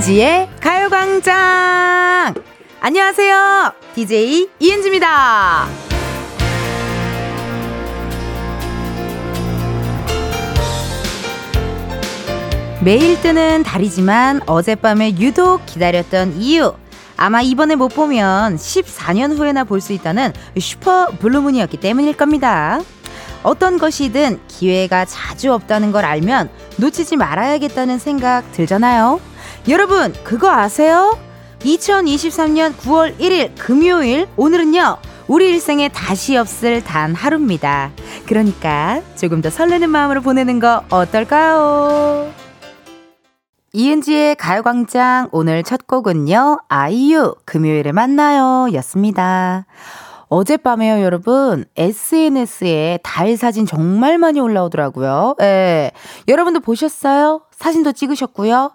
이은지의 가요광장! 안녕하세요. DJ 이은지입니다. 매일 뜨는 달이지만 어젯밤에 유독 기다렸던 이유. 아마 이번에 못 보면 14년 후에나 볼 수 있다는 슈퍼 블루문이었기 때문일 겁니다. 어떤 것이든 기회가 자주 없다는 걸 알면 놓치지 말아야겠다는 생각 들잖아요. 여러분, 그거 아세요? 2023년 9월 1일 금요일, 오늘은요, 우리 일생에 다시 없을 단 하루입니다. 그러니까 조금 더 설레는 마음으로 보내는 거 어떨까요? 이은지의 가요광장 오늘 첫 곡은요, 아이유, 금요일에 만나요 였습니다. 어젯밤에요, 여러분. SNS에 달 사진 정말 많이 올라오더라고요. 예. 여러분도 보셨어요? 사진도 찍으셨고요.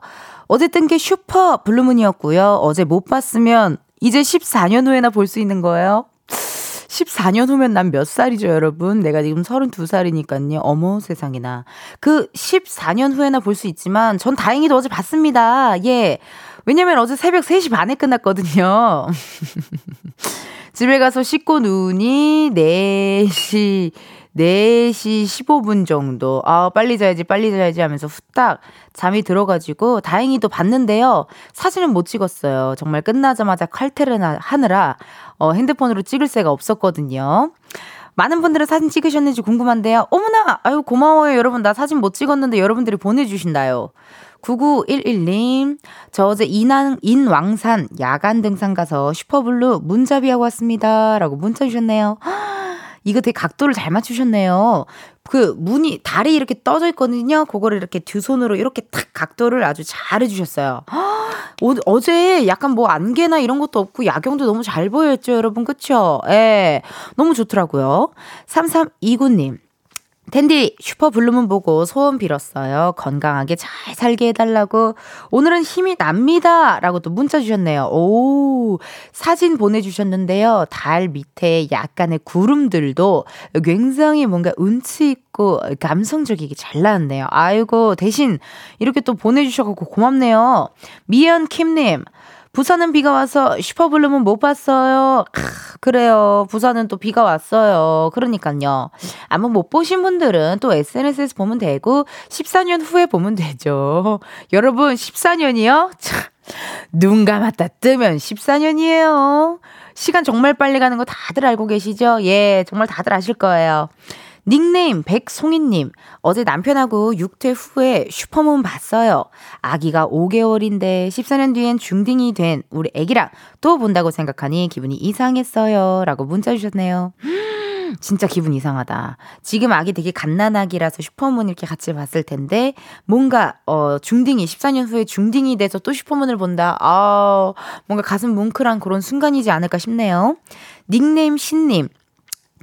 어쨌든 게 슈퍼 블루문이었고요. 어제 못 봤으면 이제 14년 후에나 볼 수 있는 거예요. 14년 후면 난 몇 살이죠, 여러분? 내가 지금 32살이니까요. 어머, 세상에나. 그 14년 후에나 볼 수 있지만, 전 다행히도 어제 봤습니다. 예. 왜냐면 어제 새벽 3시 반에 끝났거든요. 집에 가서 씻고 누우니 4시, 4시 15분 정도. 아, 빨리 자야지, 빨리 자야지 하면서 후딱 잠이 들어가지고 다행히도 봤는데요. 사진은 못 찍었어요. 정말 끝나자마자 칼퇴를 하느라 어, 핸드폰으로 찍을 새가 없었거든요. 많은 분들은 사진 찍으셨는지 궁금한데요. 어머나! 아유, 고마워요, 여러분. 나 사진 못 찍었는데 여러분들이 보내주신다요. 9911님, 저 어제 인왕, 인왕산 야간 등산 가서 슈퍼블루문 잡이하고 왔습니다. 라고 문자 주셨네요. 이거 되게 각도를 잘 맞추셨네요. 그 문이 달이 이렇게 떠져 있거든요. 그거를 이렇게 두 손으로 이렇게 탁 각도를 아주 잘 해주셨어요. 어, 제 약간 뭐 안개나 이런 것도 없고 야경도 너무 잘 보였죠, 여러분. 그쵸? 예. 너무 좋더라고요. 3329님. 은디 슈퍼 블루문 보고 소원 빌었어요. 건강하게 잘 살게 해달라고. 오늘은 힘이 납니다. 라고 또 문자 주셨네요. 오, 사진 보내주셨는데요. 달 밑에 약간의 구름들도 굉장히 뭔가 운치 있고 감성적이게 잘 나왔네요. 아이고, 대신 이렇게 또 보내주셔서 고맙네요. 미연 킴님, 부산은 비가 와서 슈퍼블룸은 못 봤어요. 크, 그래요. 부산은 또 비가 왔어요. 그러니까요. 아마 못 보신 분들은 또 SNS에서 보면 되고 14년 후에 보면 되죠. 여러분 14년이요? 참, 눈 감았다 뜨면 14년이에요. 시간 정말 빨리 가는 거 다들 알고 계시죠? 예, 정말 다들 아실 거예요. 닉네임 백송이님, 어제 남편하고 육퇴 후에 슈퍼문 봤어요. 아기가 5개월인데 14년 뒤엔 중딩이 된 우리 애기랑 또 본다고 생각하니 기분이 이상했어요. 라고 문자 주셨네요. 진짜 기분 이상하다. 지금 아기 되게 갓난아기라서 슈퍼문 이렇게 같이 봤을 텐데 뭔가 어 중딩이 14년 후에 중딩이 돼서 또 슈퍼문을 본다. 아 뭔가 가슴 뭉클한 그런 순간이지 않을까 싶네요. 닉네임 신님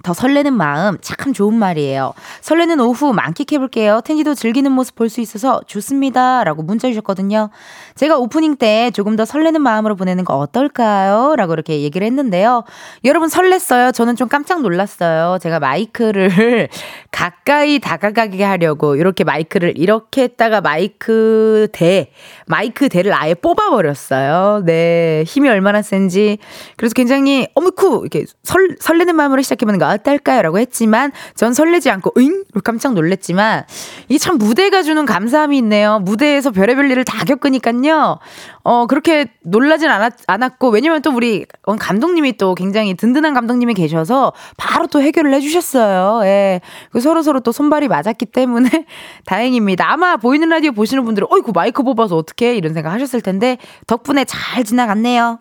더 설레는 마음 참 좋은 말이에요. 설레는 오후 만끽해볼게요. 텐디도 즐기는 모습 볼 수 있어서 좋습니다. 라고 문자 주셨거든요. 제가 오프닝 때 조금 더 설레는 마음으로 보내는 거 어떨까요? 라고 이렇게 얘기를 했는데요. 여러분 설렜어요. 저는 좀 깜짝 놀랐어요. 제가 마이크를 가까이 다가가게 하려고 이렇게 마이크를 이렇게 했다가 마이크 대, 마이크 대를 아예 뽑아버렸어요. 네. 힘이 얼마나 센지. 그래서 굉장히 어머쿠! 이렇게 설, 설레는 마음으로 시작해보는 거 어떨까요? 라고 했지만 전 설레지 않고 응? 깜짝 놀랐지만 이게 참 무대가 주는 감사함이 있네요. 무대에서 별의별 일을 다 겪으니까요. 어, 그렇게 놀라진 않았, 않았고, 왜냐면 또 우리 감독님이 또 굉장히 든든한 감독님이 계셔서 바로 또 해결을 해주셨어요. 예. 그 서로 서로 또 손발이 맞았기 때문에 다행입니다. 아마 보이는 라디오 보시는 분들은, 어이구, 마이크 뽑아서 어떻게 이런 생각 하셨을 텐데, 덕분에 잘 지나갔네요.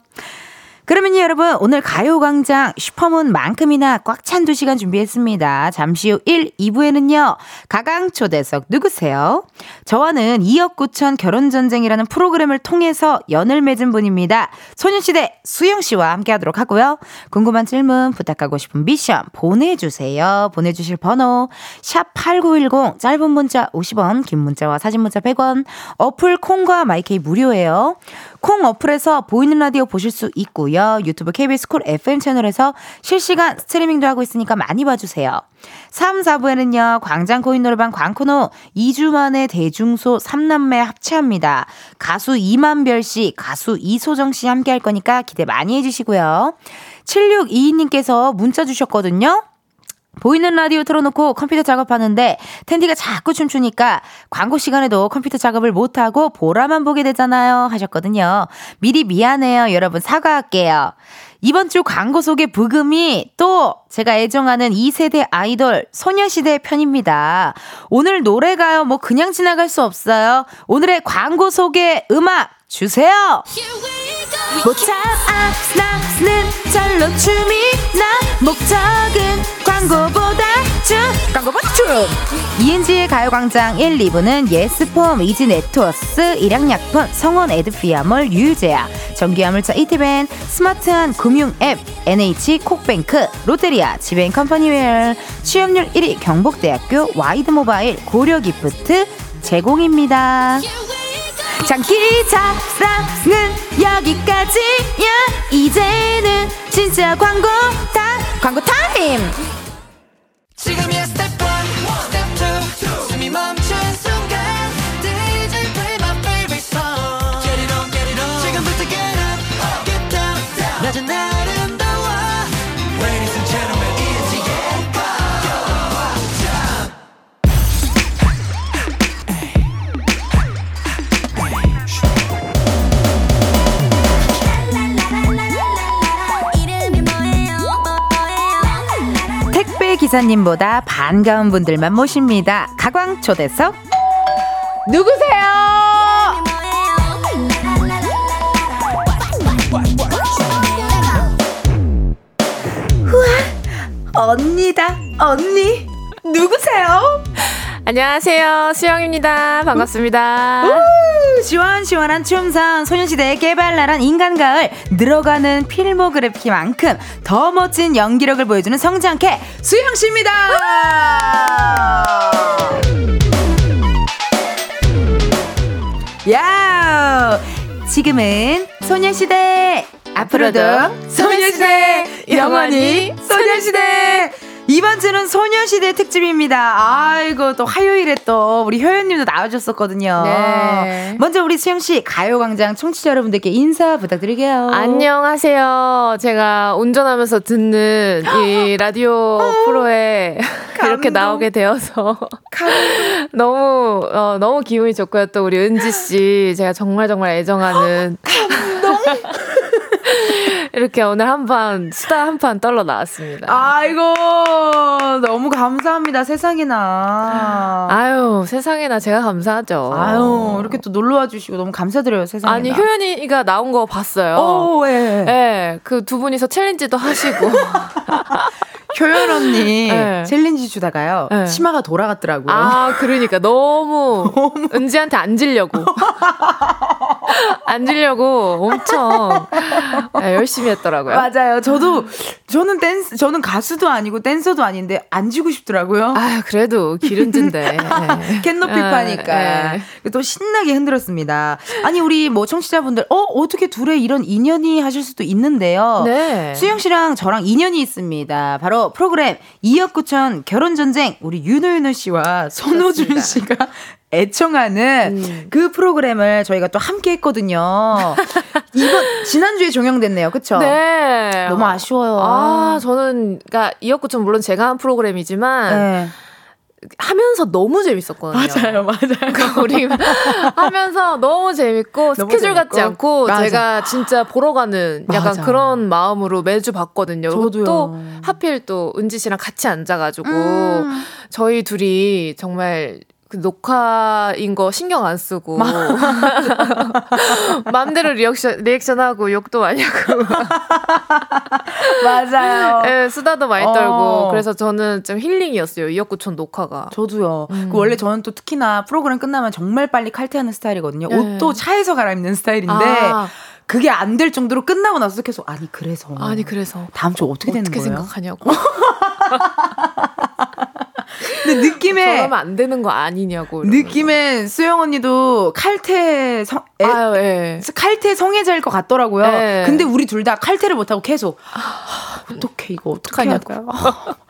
그러면요, 여러분, 오늘 가요광장 슈퍼문만큼이나 꽉 찬 두 시간 준비했습니다. 잠시 후 1, 2부에는요, 가강초대석 누구세요? 저와는 2억 9천 결혼전쟁이라는 프로그램을 통해서 연을 맺은 분입니다. 소년시대 수영씨와 함께 하도록 하고요. 궁금한 질문, 부탁하고 싶은 미션 보내주세요. 보내주실 번호, 샵 8910, 짧은 문자 50원, 긴 문자와 사진 문자 100원, 어플 콩과 마이케이 무료예요. 콩 어플에서 보이는 라디오 보실 수 있고요. 유튜브 KBS 쿨 FM 채널에서 실시간 스트리밍도 하고 있으니까 많이 봐주세요. 3, 4부에는요, 광장 코인 노래방 광코노 2주 만에 대중소 3남매 합체합니다. 가수 임한별 씨, 가수 이소정 씨 함께 할 거니까 기대 많이 해주시고요. 7622님께서 문자 주셨거든요. 보이는 라디오 틀어놓고 컴퓨터 작업하는데 텐디가 자꾸 춤추니까 광고 시간에도 컴퓨터 작업을 못하고 보라만 보게 되잖아요 하셨거든요. 미리 미안해요. 여러분 사과할게요. 이번 주 광고 속의 부금이 또 제가 애정하는 2세대 아이돌 소녀시대 편입니다. 오늘 노래가요. 뭐 그냥 지나갈 수 없어요. 오늘의 광고 속의 음악 주세요. 모참 아스나스는 절로 춤이 나. 목적은 광고보다 춤. 광고보다 춤. 이은지의 가요광장 1, 2부는 예스폼, 이지네트워스, 일양약품, 성원 에드피아몰, 유유제약 전기화물차 이티벤, 스마트한 금융 앱, NH 콕뱅크, 롯데리아, 지벤컴퍼니웨어, 취업률 1위 경북대학교 와이드모바일, 고려기프트 제공입니다. 장기 자랑은 여기까지야. 이제는 진짜 광고 다 광고 타임! 지금이야 스텝 1, 기사님보다 반가운 분들만 모십니다. 가광 초대석 누구세요? 우와 언니다 언니 누구세요? 안녕하세요. 수영입니다. 반갑습니다. 우, 시원시원한 춤선 소녀시대의 개발랄한 인간가을 늘어가는 필모그래피만큼 더 멋진 연기력을 보여주는 성장캐 수영씨입니다. 야 지금은 소녀시대 앞으로도 소녀시대 영원히 소녀시대 이번 주는 소녀시대 특집입니다. 아이고 또 화요일에 또 우리 효연님도 나와줬었거든요. 네. 먼저 우리 수영 씨 가요광장 청취자 여러분들께 인사 부탁드릴게요. 안녕하세요. 제가 운전하면서 듣는 이 라디오 어, 프로에 이렇게 나오게 되어서 너무 어, 너무 기분이 좋고요. 또 우리 은지 씨 제가 정말 정말 애정하는 감동. 이렇게 오늘 한판 수다 한 판 떨러 나왔습니다. 아이고 너무 감사합니다. 세상에나. 아유 세상에나 제가 감사하죠. 아유 이렇게 또 놀러 와 주시고 너무 감사드려요 세상에. 아니 효연이가 나온 거 봤어요. 오 예. 예. 그 두 분이서 챌린지도 하시고. 효연 언니 네. 챌린지 주다가요 네. 치마가 돌아갔더라고요. 아 그러니까 너무, 너무. 은지한테 안 지려고 안 지려고 엄청 네, 열심히 했더라고요. 맞아요. 저도 저는 댄스 저는 가수도 아니고 댄서도 아닌데 안 지고 싶더라고요. 아 그래도 길은진데 네. 캔높이 파니까 네. 또 신나게 흔들었습니다. 아니 우리 뭐 청취자분들 어 어떻게 둘의 이런 인연이 하실 수도 있는데요. 네. 수영 씨랑 저랑 인연이 있습니다. 바로 프로그램 2억 9천 결혼 전쟁 우리 윤호윤호 씨와 손호준 씨가 애청하는 음. 그 프로그램을 저희가 또 함께 했거든요. 이번 지난주에 종영됐네요. 그쵸? 네. 너무 아쉬워요. 아, 저는 그러니까 2억 9천 물론 제가 한 프로그램이지만 네. 하면서 너무 재밌었거든요. 맞아요, 맞아요. 그러니까 우리 하면서 너무 재밌고 너무 스케줄 재밌고. 같지 않고 맞아. 제가 진짜 보러 가는 약간 맞아. 그런 마음으로 매주 봤거든요. 저도요. 또 하필 또 은지 씨랑 같이 앉아가지고 음. 저희 둘이 정말 그 녹화인 거 신경 안 쓰고 마음대로 리액션 리액션하고 욕도 많이 하고 맞아요. 네, 수다도 많이 어. 떨고 그래서 저는 좀 힐링이었어요 이역구촌 녹화가. 저도요. 음. 그 원래 저는 또 특히나 프로그램 끝나면 정말 빨리 칼퇴하는 스타일이거든요. 네. 옷도 차에서 갈아입는 스타일인데. 아. 그게 안 될 정도로 끝나고 나서 계속 아니 그래서 아니 그래서 다음 주 어떻게 되는 어떻게 거예요? 생각하냐고 근데 느낌에 그러면 안 되는 거 아니냐고. 느낌에 수영 언니도 칼퇴 성, 애, 아유, 예. 칼퇴 성애자일 것 같더라고요. 예. 근데 우리 둘 다 칼퇴를 못 하고 계속 아, 어떡해 이거 어떡하냐고.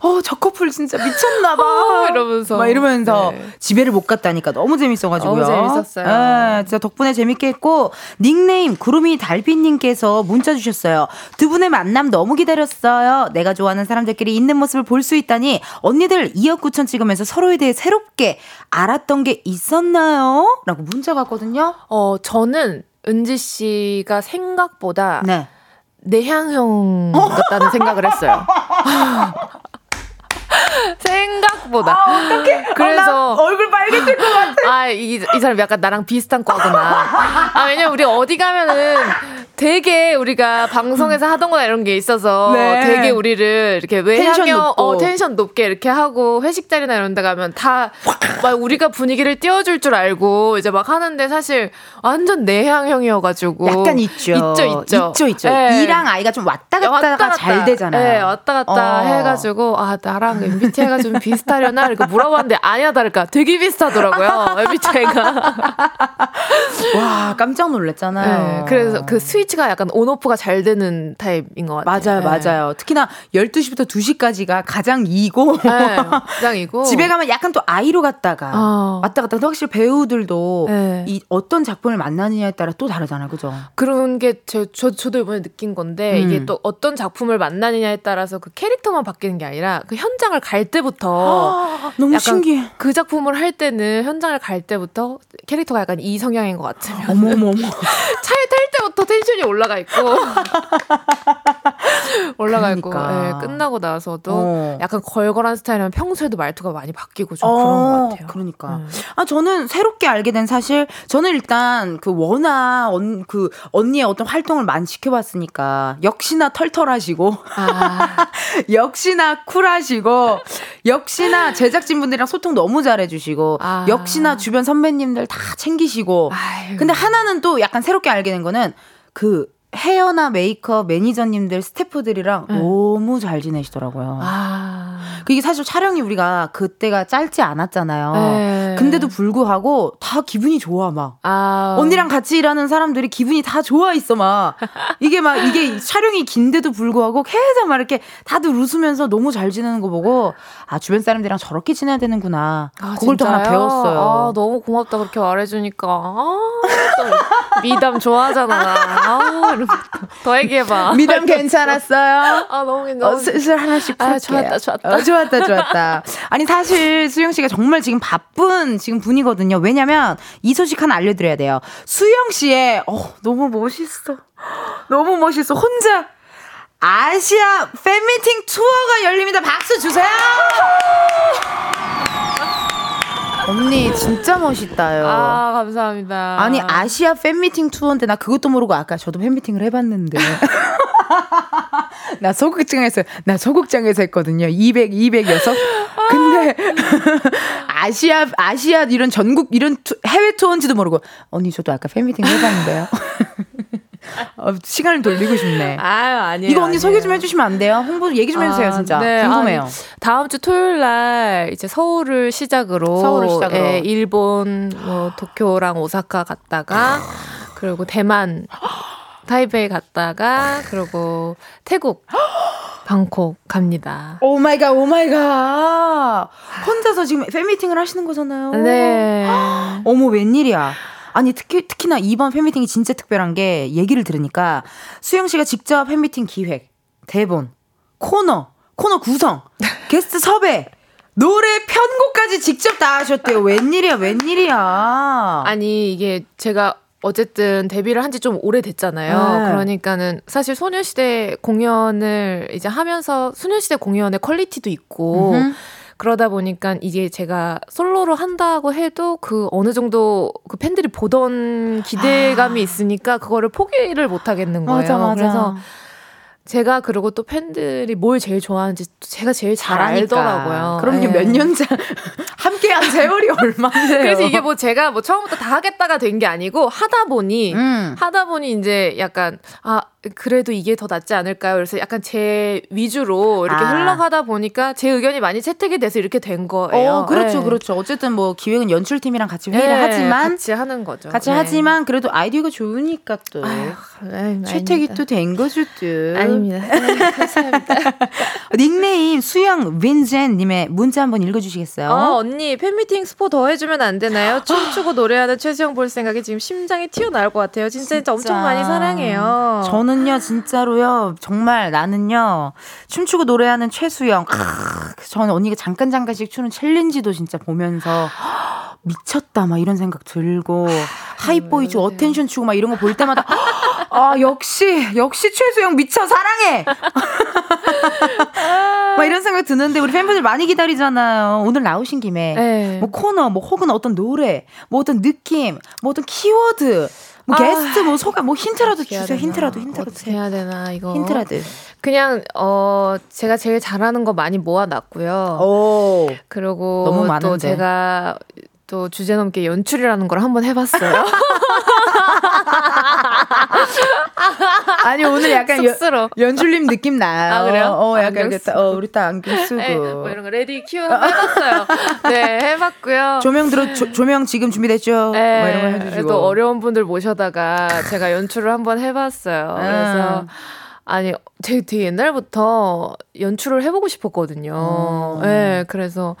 어, 저 커플 진짜 미쳤나 봐. 어, 이러면서. 막 이러면서 네. 집에를 못 갔다니까 너무 재밌어 가지고요. 너무 재밌었어요. 예, 진짜 덕분에 재밌게 했고, 닉네임 구름이 달빛 님께서 문자 주셨어요. 두 분의 만남 너무 기다렸어요. 내가 좋아하는 사람들끼리 있는 모습을 볼 수 있다니, 언니들 2억 9천 찍으면서 서로에 대해 새롭게 알았던 게 있었나요? 라고 문자가 왔거든요. 어, 저는 은지 씨가 생각보다 네. 내향형 같다는 생각을 했어요. 생각보다. 아, 어떡해. 그래서 어, 얼굴 빨개질 것 같아. 아, 이, 이 사람 약간 나랑 비슷한 과구나. 아, 왜냐면 우리 어디 가면은 되게 우리가 방송에서 하던 거나 이런 게 있어서 네. 되게 우리를 이렇게 외향형 어 텐션 높게 이렇게 하고 회식 자리나 이런 데 가면 다 막 우리가 분위기를 띄워줄 줄 알고 이제 막 하는데 사실 완전 내향형이어가지고 약간 있죠. 있죠, 있죠. 있죠, 있죠. 네. 이랑 아이가 좀 왔다 갔다가 왔다 갔다. 잘 되잖아요. 네, 왔다 갔다 어. 해가지고 아 나랑 MBTI가 좀 비슷하려나 이렇게 물어봤는데 아니야 다를까 되게 비슷하더라고요 MBTI가. 와 깜짝 놀랐잖아요. 네, 그래서 그 스위치 스위치가 약간 온오프가 잘 되는 타입인 것 같아요. 맞아요, 네. 맞아요. 특히나 12시부터 2시까지가 가장 이고. 네, 가장 이고. 집에 가면 약간 또 아이로 갔다가 어. 왔다 갔다. 확실히 배우들도 네. 이 어떤 작품을 만나느냐에 따라 또 다르잖아요. 그죠? 그런 게 저, 저, 저도 이번에 느낀 건데 음. 이게 또 어떤 작품을 만나느냐에 따라서 그 캐릭터만 바뀌는 게 아니라 그 현장을 갈 때부터 아, 너무 신기해. 그 작품을 할 때는 현장을 갈 때부터 캐릭터가 약간 이 성향인 것 같으면 어머머머. 차에 탈 때부터 텐션 텐션이 올라가 있고 올라가 있고 그러니까. 네, 끝나고 나서도 어. 약간 걸걸한 스타일이면 평소에도 말투가 많이 바뀌고 좀 어, 그런 것 같아요. 그러니까 음. 아 저는 새롭게 알게 된 사실 저는 일단 그 워낙 언, 그 언니의 어떤 활동을 많이 지켜봤으니까 역시나 털털하시고 아. 역시나 쿨하시고 역시나 제작진분들이랑 소통 너무 잘해주시고 아. 역시나 주변 선배님들 다 챙기시고 아유. 근데 하나는 또 약간 새롭게 알게 된 거는 그 헤어나 메이크업 매니저님들 스태프들이랑 네. 너무 잘 지내시더라고요. 아. 그게 사실 촬영이 우리가 그때가 짧지 않았잖아요. 네. 근데도 불구하고 다 기분이 좋아 막. 아. 언니랑 같이 일하는 사람들이 기분이 다 좋아 있어 막. 이게 막 이게 촬영이 긴데도 불구하고 계속 막 이렇게 다들 웃으면서 너무 잘 지내는 거 보고 아 주변 사람들이랑 저렇게 지내야 되는구나. 아, 그걸 또 하나 배웠어요. 아, 너무 고맙다 그렇게 말해주니까. 아, 미담 좋아하잖아. 아, 더 얘기해봐. 미담 괜찮았어요? 아, 너무 괜찮아. 어, 슬슬 하나씩 아, 좋았다, 좋았다. 어, 좋았다, 좋았다. 아니, 사실 수영 씨가 정말 지금 바쁜 지금 분이거든요. 왜냐면 이 소식 하나 알려드려야 돼요. 수영 씨의, 어, 너무 멋있어. 너무 멋있어. 혼자 아시아 팬미팅 투어가 열립니다. 박수 주세요! 언니 진짜 멋있다요. 아 감사합니다. 아니 아시아 팬미팅 투어인데 나 그것도 모르고 아까 저도 팬미팅을 해봤는데. 나 소극장에서 나 소극장에서 했거든요. 200 200여서. 근데 아시아 아시아 이런 전국 이런 투, 해외 투어인지도 모르고 언니 저도 아까 팬미팅 해봤는데요. 어, 시간을 돌리고 싶네. 아유, 아니에요. 이거 언니 아니에요. 소개 좀 해주시면 안 돼요? 홍보 얘기 좀 해주세요, 아, 진짜. 네. 궁금해요. 아, 다음 주 토요일 날 이제 서울을 시작으로. 서울을 시작으로. 예, 일본, 뭐, 도쿄랑 오사카 갔다가, 그리고 대만, 타이베이 갔다가, 그리고 태국. 방콕 갑니다. Oh my god, oh my god. 혼자서 지금 팬미팅을 하시는 거잖아요. 네. 어머, 웬일이야. 아니 특히 특히나 이번 팬미팅이 진짜 특별한 게 얘기를 들으니까 수영 씨가 직접 팬미팅 기획, 대본, 코너, 코너 구성, 게스트 섭외, 노래 편곡까지 직접 다 하셨대요. 웬일이야, 웬일이야. 아니 이게 제가 어쨌든 데뷔를 한 지 좀 오래됐잖아요. 네. 그러니까는 사실 소녀시대 공연을 이제 하면서 소녀시대 공연의 퀄리티도 있고 음흠. 그러다 보니까 이게 제가 솔로로 한다고 해도 그 어느 정도 그 팬들이 보던 기대감이 아. 있으니까 그거를 포기를 못 하겠는 거예요. 맞아, 맞아. 그래서 제가 그리고 또 팬들이 뭘 제일 좋아하는지 제가 제일 잘 알더라고요. 그럼 이게 네. 몇년 전 함께한 세월이 얼마인데요? 그래서 이게 뭐 제가 뭐 처음부터 다 하겠다가 된 게 아니고 하다 보니 음. 하다 보니 이제 약간 아 그래도 이게 더 낫지 않을까요? 그래서 약간 제 위주로 이렇게 아. 흘러가다 보니까 제 의견이 많이 채택이 돼서 이렇게 된 거예요. 어, 그렇죠, 네. 그렇죠. 어쨌든 뭐 기획은 연출팀이랑 같이 회의를 네, 하지만 같이 하는 거죠. 같이 네. 하지만 그래도 아이디어가 좋으니까 또 아유, 아유, 채택이 또 된 거죠, 또. 아닙니다. 감사합니다. 닉네임 수영 윈젠님의 문자 한번 읽어주시겠어요? 어, 언니 팬미팅 스포 더 해주면 안 되나요? 춤추고 노래하는 최수영 볼 생각에 지금 심장이 튀어나올 것 같아요. 진짜, 진짜. 엄청 많이 사랑해요. 저는 저는요, 진짜로요, 정말 나는요, 춤추고 노래하는 최수영. 크, 저는 언니가 잠깐 잠깐씩 추는 챌린지도 진짜 보면서 미쳤다, 막 이런 생각 들고, Hype Boy Attention 추고 막 이런 거 볼 때마다, 아, 역시, 역시 최수영 미쳐, 사랑해! 막 이런 생각 드는데 우리 팬분들 많이 기다리잖아요. 오늘 나오신 김에 네. 뭐 코너, 뭐 혹은 어떤 노래, 뭐 어떤 느낌, 뭐 어떤 키워드 뭐 아, 게스트 뭐 소감 뭐 힌트라도 주세요. 되나? 힌트라도 힌트라도 어떻게 해야 되나 이거. 힌트라도. 그냥 어 제가 제일 잘하는 거 많이 모아놨고요. 오. 그리고 너무 많은데. 또 제가 또 주제 넘게 연출이라는 걸 한번 해봤어요. 아니 오늘 약간 여, 연출님 느낌 나요. 아 그래요? 어 약간 그, 어 우리 딱 안경 쓰고 네, 뭐 이런 거 ready cue 해봤어요. 네 해봤고요. 조명 들어 조, 조명 지금 준비됐죠? 네, 뭐 이런 거 해주시고 또 어려운 분들 모셔다가 제가 연출을 한번 해봤어요. 음. 그래서 아니 되게, 되게 옛날부터 연출을 해보고 싶었거든요. 음. 네 그래서.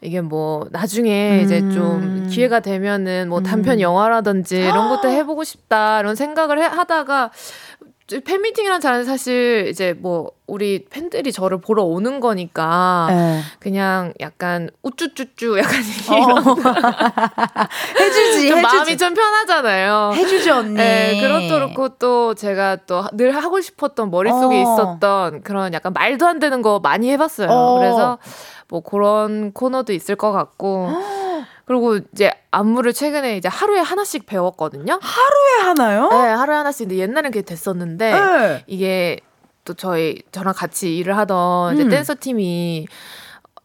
이게 뭐 나중에 음. 이제 좀 음. 기회가 되면은 뭐 단편 음. 영화라든지 이런 것도 해보고 싶다 이런 생각을 해, 하다가 팬미팅이란 자는 사실 이제 뭐 우리 팬들이 저를 보러 오는 거니까 네. 그냥 약간 우쭈쭈쭈 약간 어. 해주지 좀 해주지. 마음이 좀 편하잖아요. 해주지 언니. 네, 그렇고 또 제가 또 늘 하고 싶었던 머릿속에 어. 있었던 그런 약간 말도 안 되는 거 많이 해봤어요. 어. 그래서 뭐 그런 코너도 있을 것 같고. 그리고 이제 안무를 최근에 이제 하루에 하나씩 배웠거든요. 하루에 하나요? 네, 하루에 하나씩. 근데 옛날엔 그게 됐었는데 네. 이게 또 저희 저랑 같이 일을 하던 이제 음. 댄서 팀이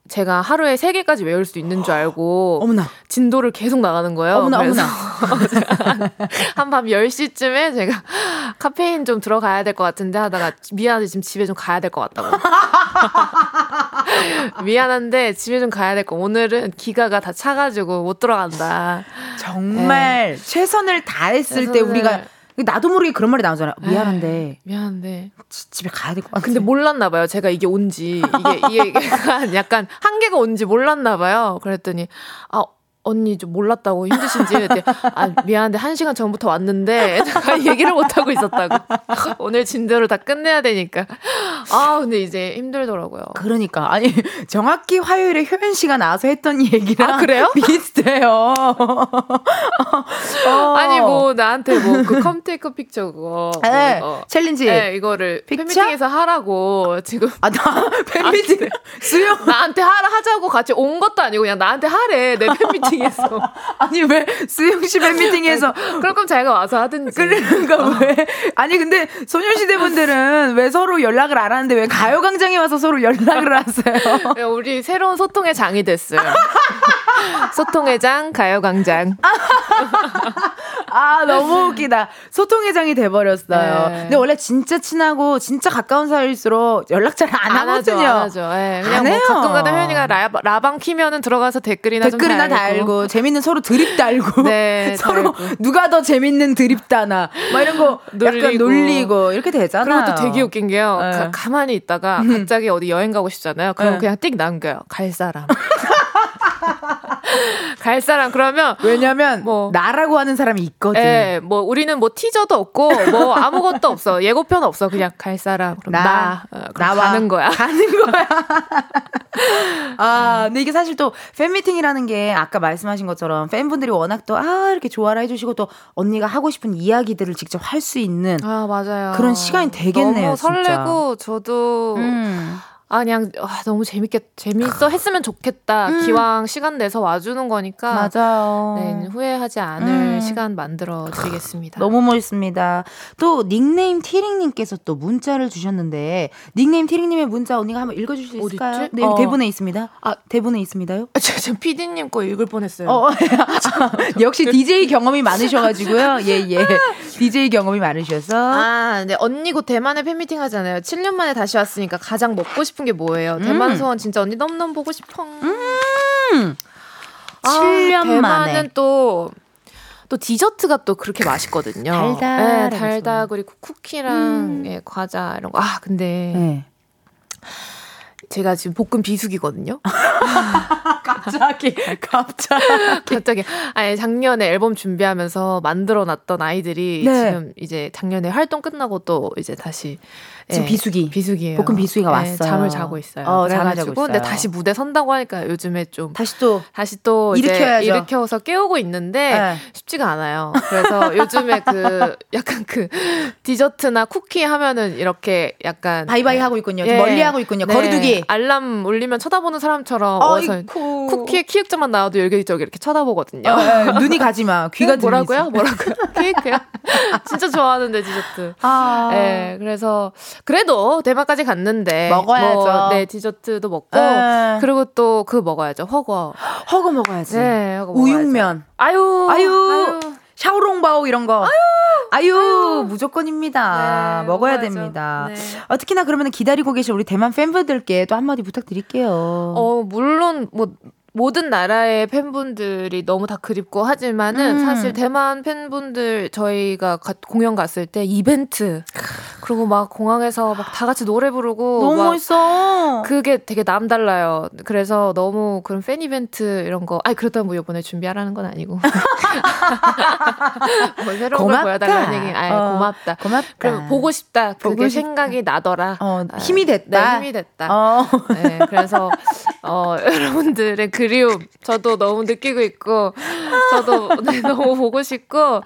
제가 하루에 세 개까지 외울 수 있는 줄 알고 어머나. 진도를 계속 나가는 거예요. 어머나 어머나. 한밤 10시쯤에 제가 카페인 좀 들어가야 될 것 같은데 하다가 미안한데 지금 집에 좀 가야 될 것 같다고. 미안한데 집에 좀 가야 될 거. 오늘은 기가가 다 차가지고 못 들어간다. 정말 네. 최선을 다했을 최선을... 때 우리가 나도 모르게 그런 말이 나오잖아. 미안한데. 에이, 미안한데. 지, 집에 가야 될 것 같아. 근데 몰랐나 봐요. 제가 이게 온지. 이게, 이게 약간, 약간 한계가 온지 몰랐나 봐요. 그랬더니, 아, 언니 좀 몰랐다고 힘드신지 그랬더니 아 미안한데 한 시간 전부터 왔는데 얘기를 못 하고 있었다고 오늘 진도를 다 끝내야 되니까 아 근데 이제 힘들더라고요. 그러니까 아니 정확히 화요일에 효연 씨가 나와서 했던 얘기랑 아, 그래요? 비슷해요. 어. 아니 뭐 나한테 뭐 그 come take picture 그거 네, 뭐 챌린지 네, 이거를 picture? 팬미팅에서 하라고 지금 아나 팬미팅 수영 나한테 하라 하자고 같이 온 것도 아니고 그냥 나한테 하래 내 팬미팅 팬미팅에서. 아니, 왜 수영 씨 팬미팅에서. 그럴 거면 자기가 와서 하든지. 그러니까 어. 왜. 아니, 근데 소녀시대 분들은 왜 서로 연락을 안 하는데 왜 가요광장에 와서 서로 연락을 하세요? 네, 우리 새로운 소통의 장이 됐어요. 소통의 장, 가요광장. 아, 너무 웃기다. 소통의 장이 돼버렸어요. 네. 근데 원래 진짜 친하고 진짜 가까운 사이일수록 연락 잘 안 하거든요. 안 하죠. 네, 그냥 뭐 가끔 가다 회원이가 라, 방 키면은 들어가서 댓글이나 댓글이나 달고. 달고 재밌는 서로 드립 달고 네, 서로 달고. 누가 더 재밌는 드립 다나 막 이런 거 놀리고. 약간 놀리고 이렇게 되잖아요. 그리고 또 되게 웃긴 게요. 네. 가, 만히 있다가 음. 갑자기 어디 여행 가고 싶잖아요. 그럼 네. 그냥 띡 남겨요. 갈 사람. 갈 사람 그러면 왜냐면 뭐 나라고 하는 사람이 있거든. 예, 뭐 우리는 뭐 티저도 없고 뭐 아무것도 없어. 예고편 없어. 그냥 갈 사람. 그럼 나, 나 어, 나와 가는 거야. 가는 거야. 아, 근데 이게 사실 또 팬미팅이라는 게 아까 말씀하신 것처럼 팬분들이 워낙 또 아, 이렇게 좋아라 해주시고 또 언니가 하고 싶은 이야기들을 직접 할 수 있는 아, 맞아요. 그런 시간이 되겠네요. 너무 설레고 진짜. 저도 음. 아 그냥 아, 너무 재밌게 재밌어 했으면 좋겠다. 음. 기왕 시간 내서 와주는 거니까 맞아요. 네, 후회하지 않을 음. 시간 만들어 드리겠습니다. 너무 멋있습니다. 또 닉네임 티링님께서 또 문자를 주셨는데 닉네임 티링님의 문자 언니가 한번 읽어줄 수 있을까요? 네 어. 대본에 있습니다. 아 대본에 있습니다,요? 아, 저, 저 PD님 거 읽을 뻔했어요. 어, 역시 DJ 경험이 많으셔가지고요. 예 예. DJ 경험이 많으셔서. 아, 네 언니 곧 대만에 팬미팅 하잖아요. 7년 만에 다시 왔으니까 가장 먹고 싶은 싶은 게 뭐예요? 음. 대만 소원 진짜 언니 너무너무 보고 싶어. 음. 7년 아, 대만은 만에. 또, 또 디저트가 또 그렇게 맛있거든요. 달달. 네, 달달, 그리고 쿠키랑 음. 예, 과자 이런 거. 아, 근데. 네. 제가 지금 볶음 비수기거든요. 갑자기, 갑자기. 갑자기. 아니, 작년에 앨범 준비하면서 만들어 놨던 아이들이 네. 지금 이제 작년에 활동 끝나고 또 이제 다시 지금 네. 비수기. 비수기예요. 볶음 비수기가 네, 왔어요. 잠을 자고 있어요. 어, 잠을 자고 있어요. 근데 다시 무대 선다고 하니까 요즘에 좀 다시 또 다시 또 일으켜야죠. 일으켜서 깨우고 있는데 네. 쉽지가 않아요. 그래서 요즘에 그 약간 그 디저트나 쿠키 하면은 이렇게 약간 바이바이 하고 있군요. 예. 멀리 하고 있군요. 네. 거리두기. 알람 울리면 쳐다보는 사람처럼 어서 쿠키에 키읔자만 나와도 여기저기 이렇게 쳐다보거든요. 어, 예. 눈이 가지 마. 귀가 어, 뭐라고요? 뭐라고요? 케이크요? 진짜 좋아하는데 디저트. 아. 네, 그래서 그래도 대만까지 갔는데 먹어야죠. 뭐, 네, 디저트도 먹고 에. 네. 그리고 또 그 먹어야죠. 훠궈. 훠궈 먹어야지. 네, 훠궈 우육면. 아유. 아유. 아유. 샤오롱바오 이런 거. 아유, 아유, 아유. 무조건입니다. 네, 먹어야 먹어야죠. 됩니다. 네. 어, 특히나 그러면 기다리고 계신 우리 대만 팬분들께 또 한마디 부탁드릴게요. 어, 물론 뭐 모든 나라의 팬분들이 너무 다 그립고 하지만은 음. 사실 대만 팬분들 저희가 공연 갔을 때 이벤트 그리고 막 공항에서 막 다 같이 노래 부르고 너무 멋있어. 그게 되게 남달라요. 그래서 너무 그런 팬 이벤트 이런 거 아니 그렇다면 뭐 이번에 준비하라는 건 아니고 뭐 새로운 고맙다. 걸 보여달라는 얘기 아 어, 고맙다. 고맙다. 보고 싶다. 보고 그게 싶다. 생각이 나더라. 어, 힘이 됐다. 네, 힘이 됐다. 어. 네, 그래서 어, 여러분들의 그 리움 저도 너무 느끼고 있고 저도 네, 너무 보고 싶고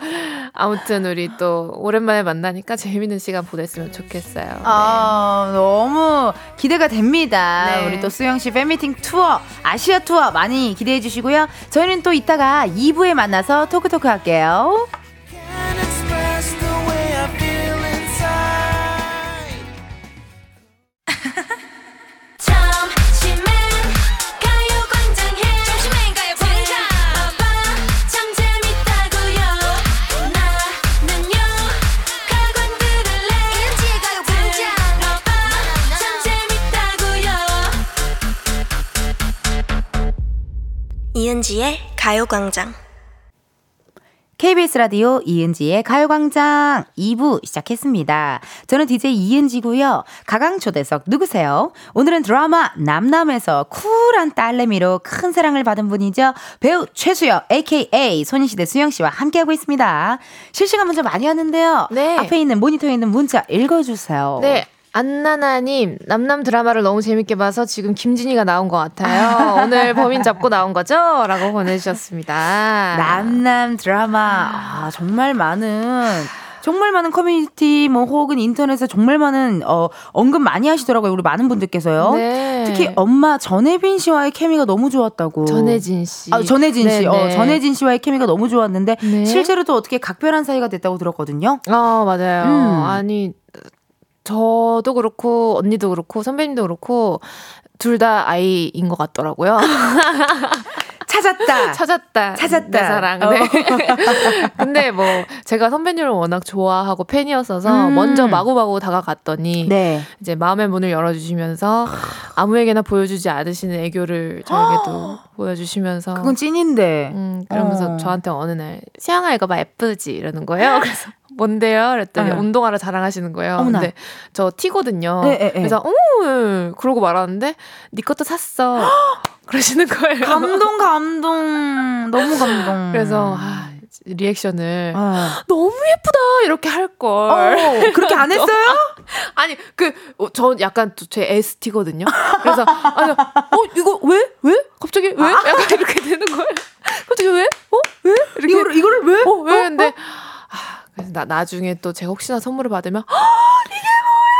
아무튼 우리 또 오랜만에 만나니까 재밌는 시간 보냈으면 좋겠어요. 아 네. 너무 기대가 됩니다. 네. 우리 또 수영 씨 팬미팅 투어 아시아 투어 많이 기대해 주시고요. 저희는 또 이따가 2부에 만나서 토크토크 할게요. 이은지의 가요광장. KBS 라디오 이은지의 가요광장 2부 시작했습니다. 저는 DJ 이은지고요. 가강초대석 누구세요? 오늘은 드라마 남남에서 쿨한 딸내미로 큰 사랑을 받은 분이죠. 배우 최수영 aka 소니시대 수영씨와 함께하고 있습니다. 실시간 문자 많이 왔는데요. 네. 앞에 있는 모니터에 있는 문자 읽어주세요. 네. 안나나님, 남남 드라마를 너무 재밌게 봐서 지금 김진희가 나온 것 같아요. 오늘 범인 잡고 나온 거죠? 라고 보내주셨습니다. 남남 드라마, 아, 정말 많은. 정말 많은 커뮤니티 뭐 혹은 인터넷에 정말 많은 어 언급 많이 하시더라고요 우리 많은 분들께서요. 네. 특히 엄마 전혜빈 씨와의 케미가 너무 좋았다고. 전혜진 씨. 아 전혜진 씨. 네, 어 네. 전혜진 씨와의 케미가 너무 좋았는데 네. 실제로도 어떻게 각별한 사이가 됐다고 들었거든요. 아 맞아요. 음. 아니 저도 그렇고 언니도 그렇고 선배님도 그렇고 둘 다 아이인 것 같더라고요. 찾았다. 찾았다. 찾았다. 내 사랑. 네. 근데 뭐 제가 선배님을 워낙 좋아하고 팬이었어서 음. 먼저 마구마구 다가갔더니 네. 이제 마음의 문을 열어주시면서 아무에게나 보여주지 않으시는 애교를 저에게도 보여주시면서 그건 찐인데. 음, 그러면서 어. 저한테 어느 날 수영아 이거 봐 예쁘지 이러는 거예요. 그래서 뭔데요? 그랬더니 네. 운동화를 자랑하시는 거예요. 어머나. 근데 저 티거든요. 네, 네, 그래서 어머 그러고 말하는데 네 것도 샀어. 그러시는 거예요. 감동 감동 너무 감동. 그래서 아, 리액션을 어. 너무 예쁘다 이렇게 할 걸. 어, 그렇게 안 했어요? 아니 그저 어, 약간 제 ST거든요. 그래서 아니 어 이거 왜 왜? 갑자기 왜? 아. 약간 이렇게 되는 거예요. 갑자기 왜? 어 왜? 이렇게 이거를 이거를 왜? 어 왜? 근데 아, 그래서 나 나중에 또 제가 혹시나 선물을 받으면 이게 뭐야?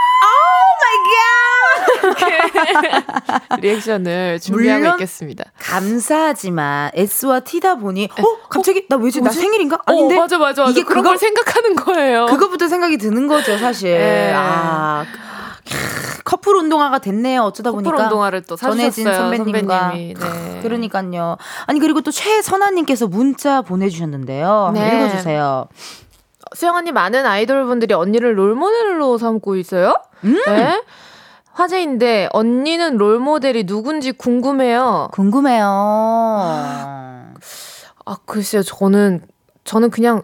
갓. 리액션을 준비하고 있겠습니다. 감사하지만 S와 T다 보니 어 갑자기 나 왜지 나 생일인가? 어, 아닌데 어, 맞아 맞아 맞아. 이게 그런 그걸 생각하는 거예요. 그거부터 생각이 드는 거죠 사실. 네. 아 커플 운동화가 됐네요. 어쩌다 보니까 운동화를 또 전해진 선배님과 네. 그러니까요. 아니 그리고 또 최선아님께서 문자 보내주셨는데요. 네. 읽어주세요. 수영 언니 많은 아이돌 분들이 언니를 롤모델로 삼고 있어요. 음. 네. 화제인데 언니는 롤모델이 누군지 궁금해요. 궁금해요. 아 글쎄요 저는 저는 그냥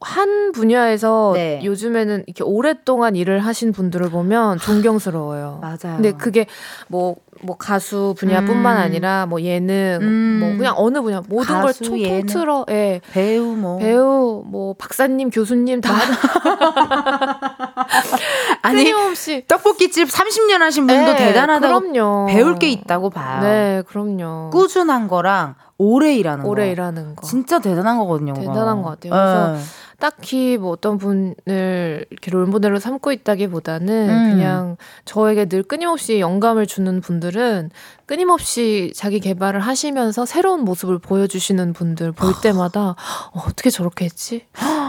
한 분야에서 네. 요즘에는 이렇게 오랫동안 일을 하신 분들을 보면 존경스러워요. 맞아요. 근데 그게 뭐 뭐 가수 분야뿐만 음. 아니라 뭐 예능 음. 뭐 그냥 어느 분야 모든 걸 총, 통틀어 예. 배우 뭐 배우 뭐 박사님 교수님 다 아니 끊임없이 떡볶이 집 30년 하신 분도 네, 대단하다고 그럼요. 배울 게 있다고 봐요. 네, 그럼요. 꾸준한 거랑 오래 일하는 오래 거. 일하는 거. 진짜 대단한 거거든요. 대단한 거 같아요. 그래서 네. 딱히 뭐 어떤 분을 이렇게 롤모델로 삼고 있다기보다는 음. 그냥 저에게 늘 끊임없이 영감을 주는 분들은 끊임없이 자기 개발을 하시면서 새로운 모습을 보여주시는 분들 볼 때마다 어, 어떻게 저렇게 했지?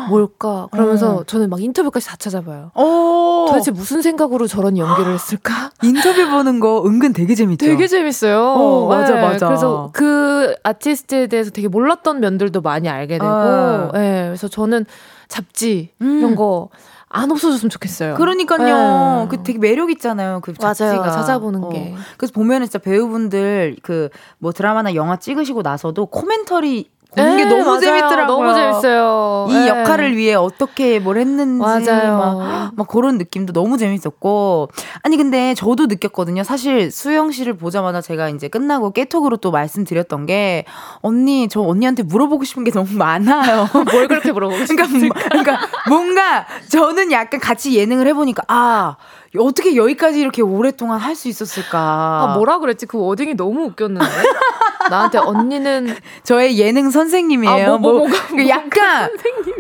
뭘까? 그러면서 음. 저는 막 인터뷰까지 다 찾아봐요. 오. 도대체 무슨 생각으로 저런 연기를 했을까? 인터뷰 보는 거 은근 되게 재밌죠. 되게 재밌어요. 어, 맞아, 네. 맞아. 그래서 그 아티스트에 대해서 되게 몰랐던 면들도 많이 알게 되고, 아. 네. 그래서 저는 잡지 음. 이런 거. 안 없어졌으면 좋겠어요. 그러니까요. 네. 그 되게 매력 있잖아요. 그 잡지가 맞아요. 찾아보는 어. 게. 그래서 보면은 진짜 배우분들 그 뭐 드라마나 영화 찍으시고 나서도 코멘터리 보는 게 네, 너무 맞아요. 재밌더라고요. 너무 재밌어요. 이 네. 역할을 위해 어떻게 뭘 했는지 맞아요. 막, 막 그런 느낌도 너무 재밌었고 아니 근데 저도 느꼈거든요. 사실 수영 씨를 보자마자 제가 이제 끝나고 깨톡으로 또 말씀드렸던 게 언니 저 언니한테 물어보고 싶은 게 너무 많아요. 뭘 그렇게 물어보고 싶은가 그러니까, 그러니까 뭔가 저는 약간 같이 예능을 해보니까 아 어떻게 여기까지 이렇게 오랫동안 할 수 있었을까? 아, 뭐라 그랬지? 그 워딩이 너무 웃겼는데. 나한테 언니는 저의 예능 선생님이에요. 아, 뭐, 뭐, 뭐, 뭐 약간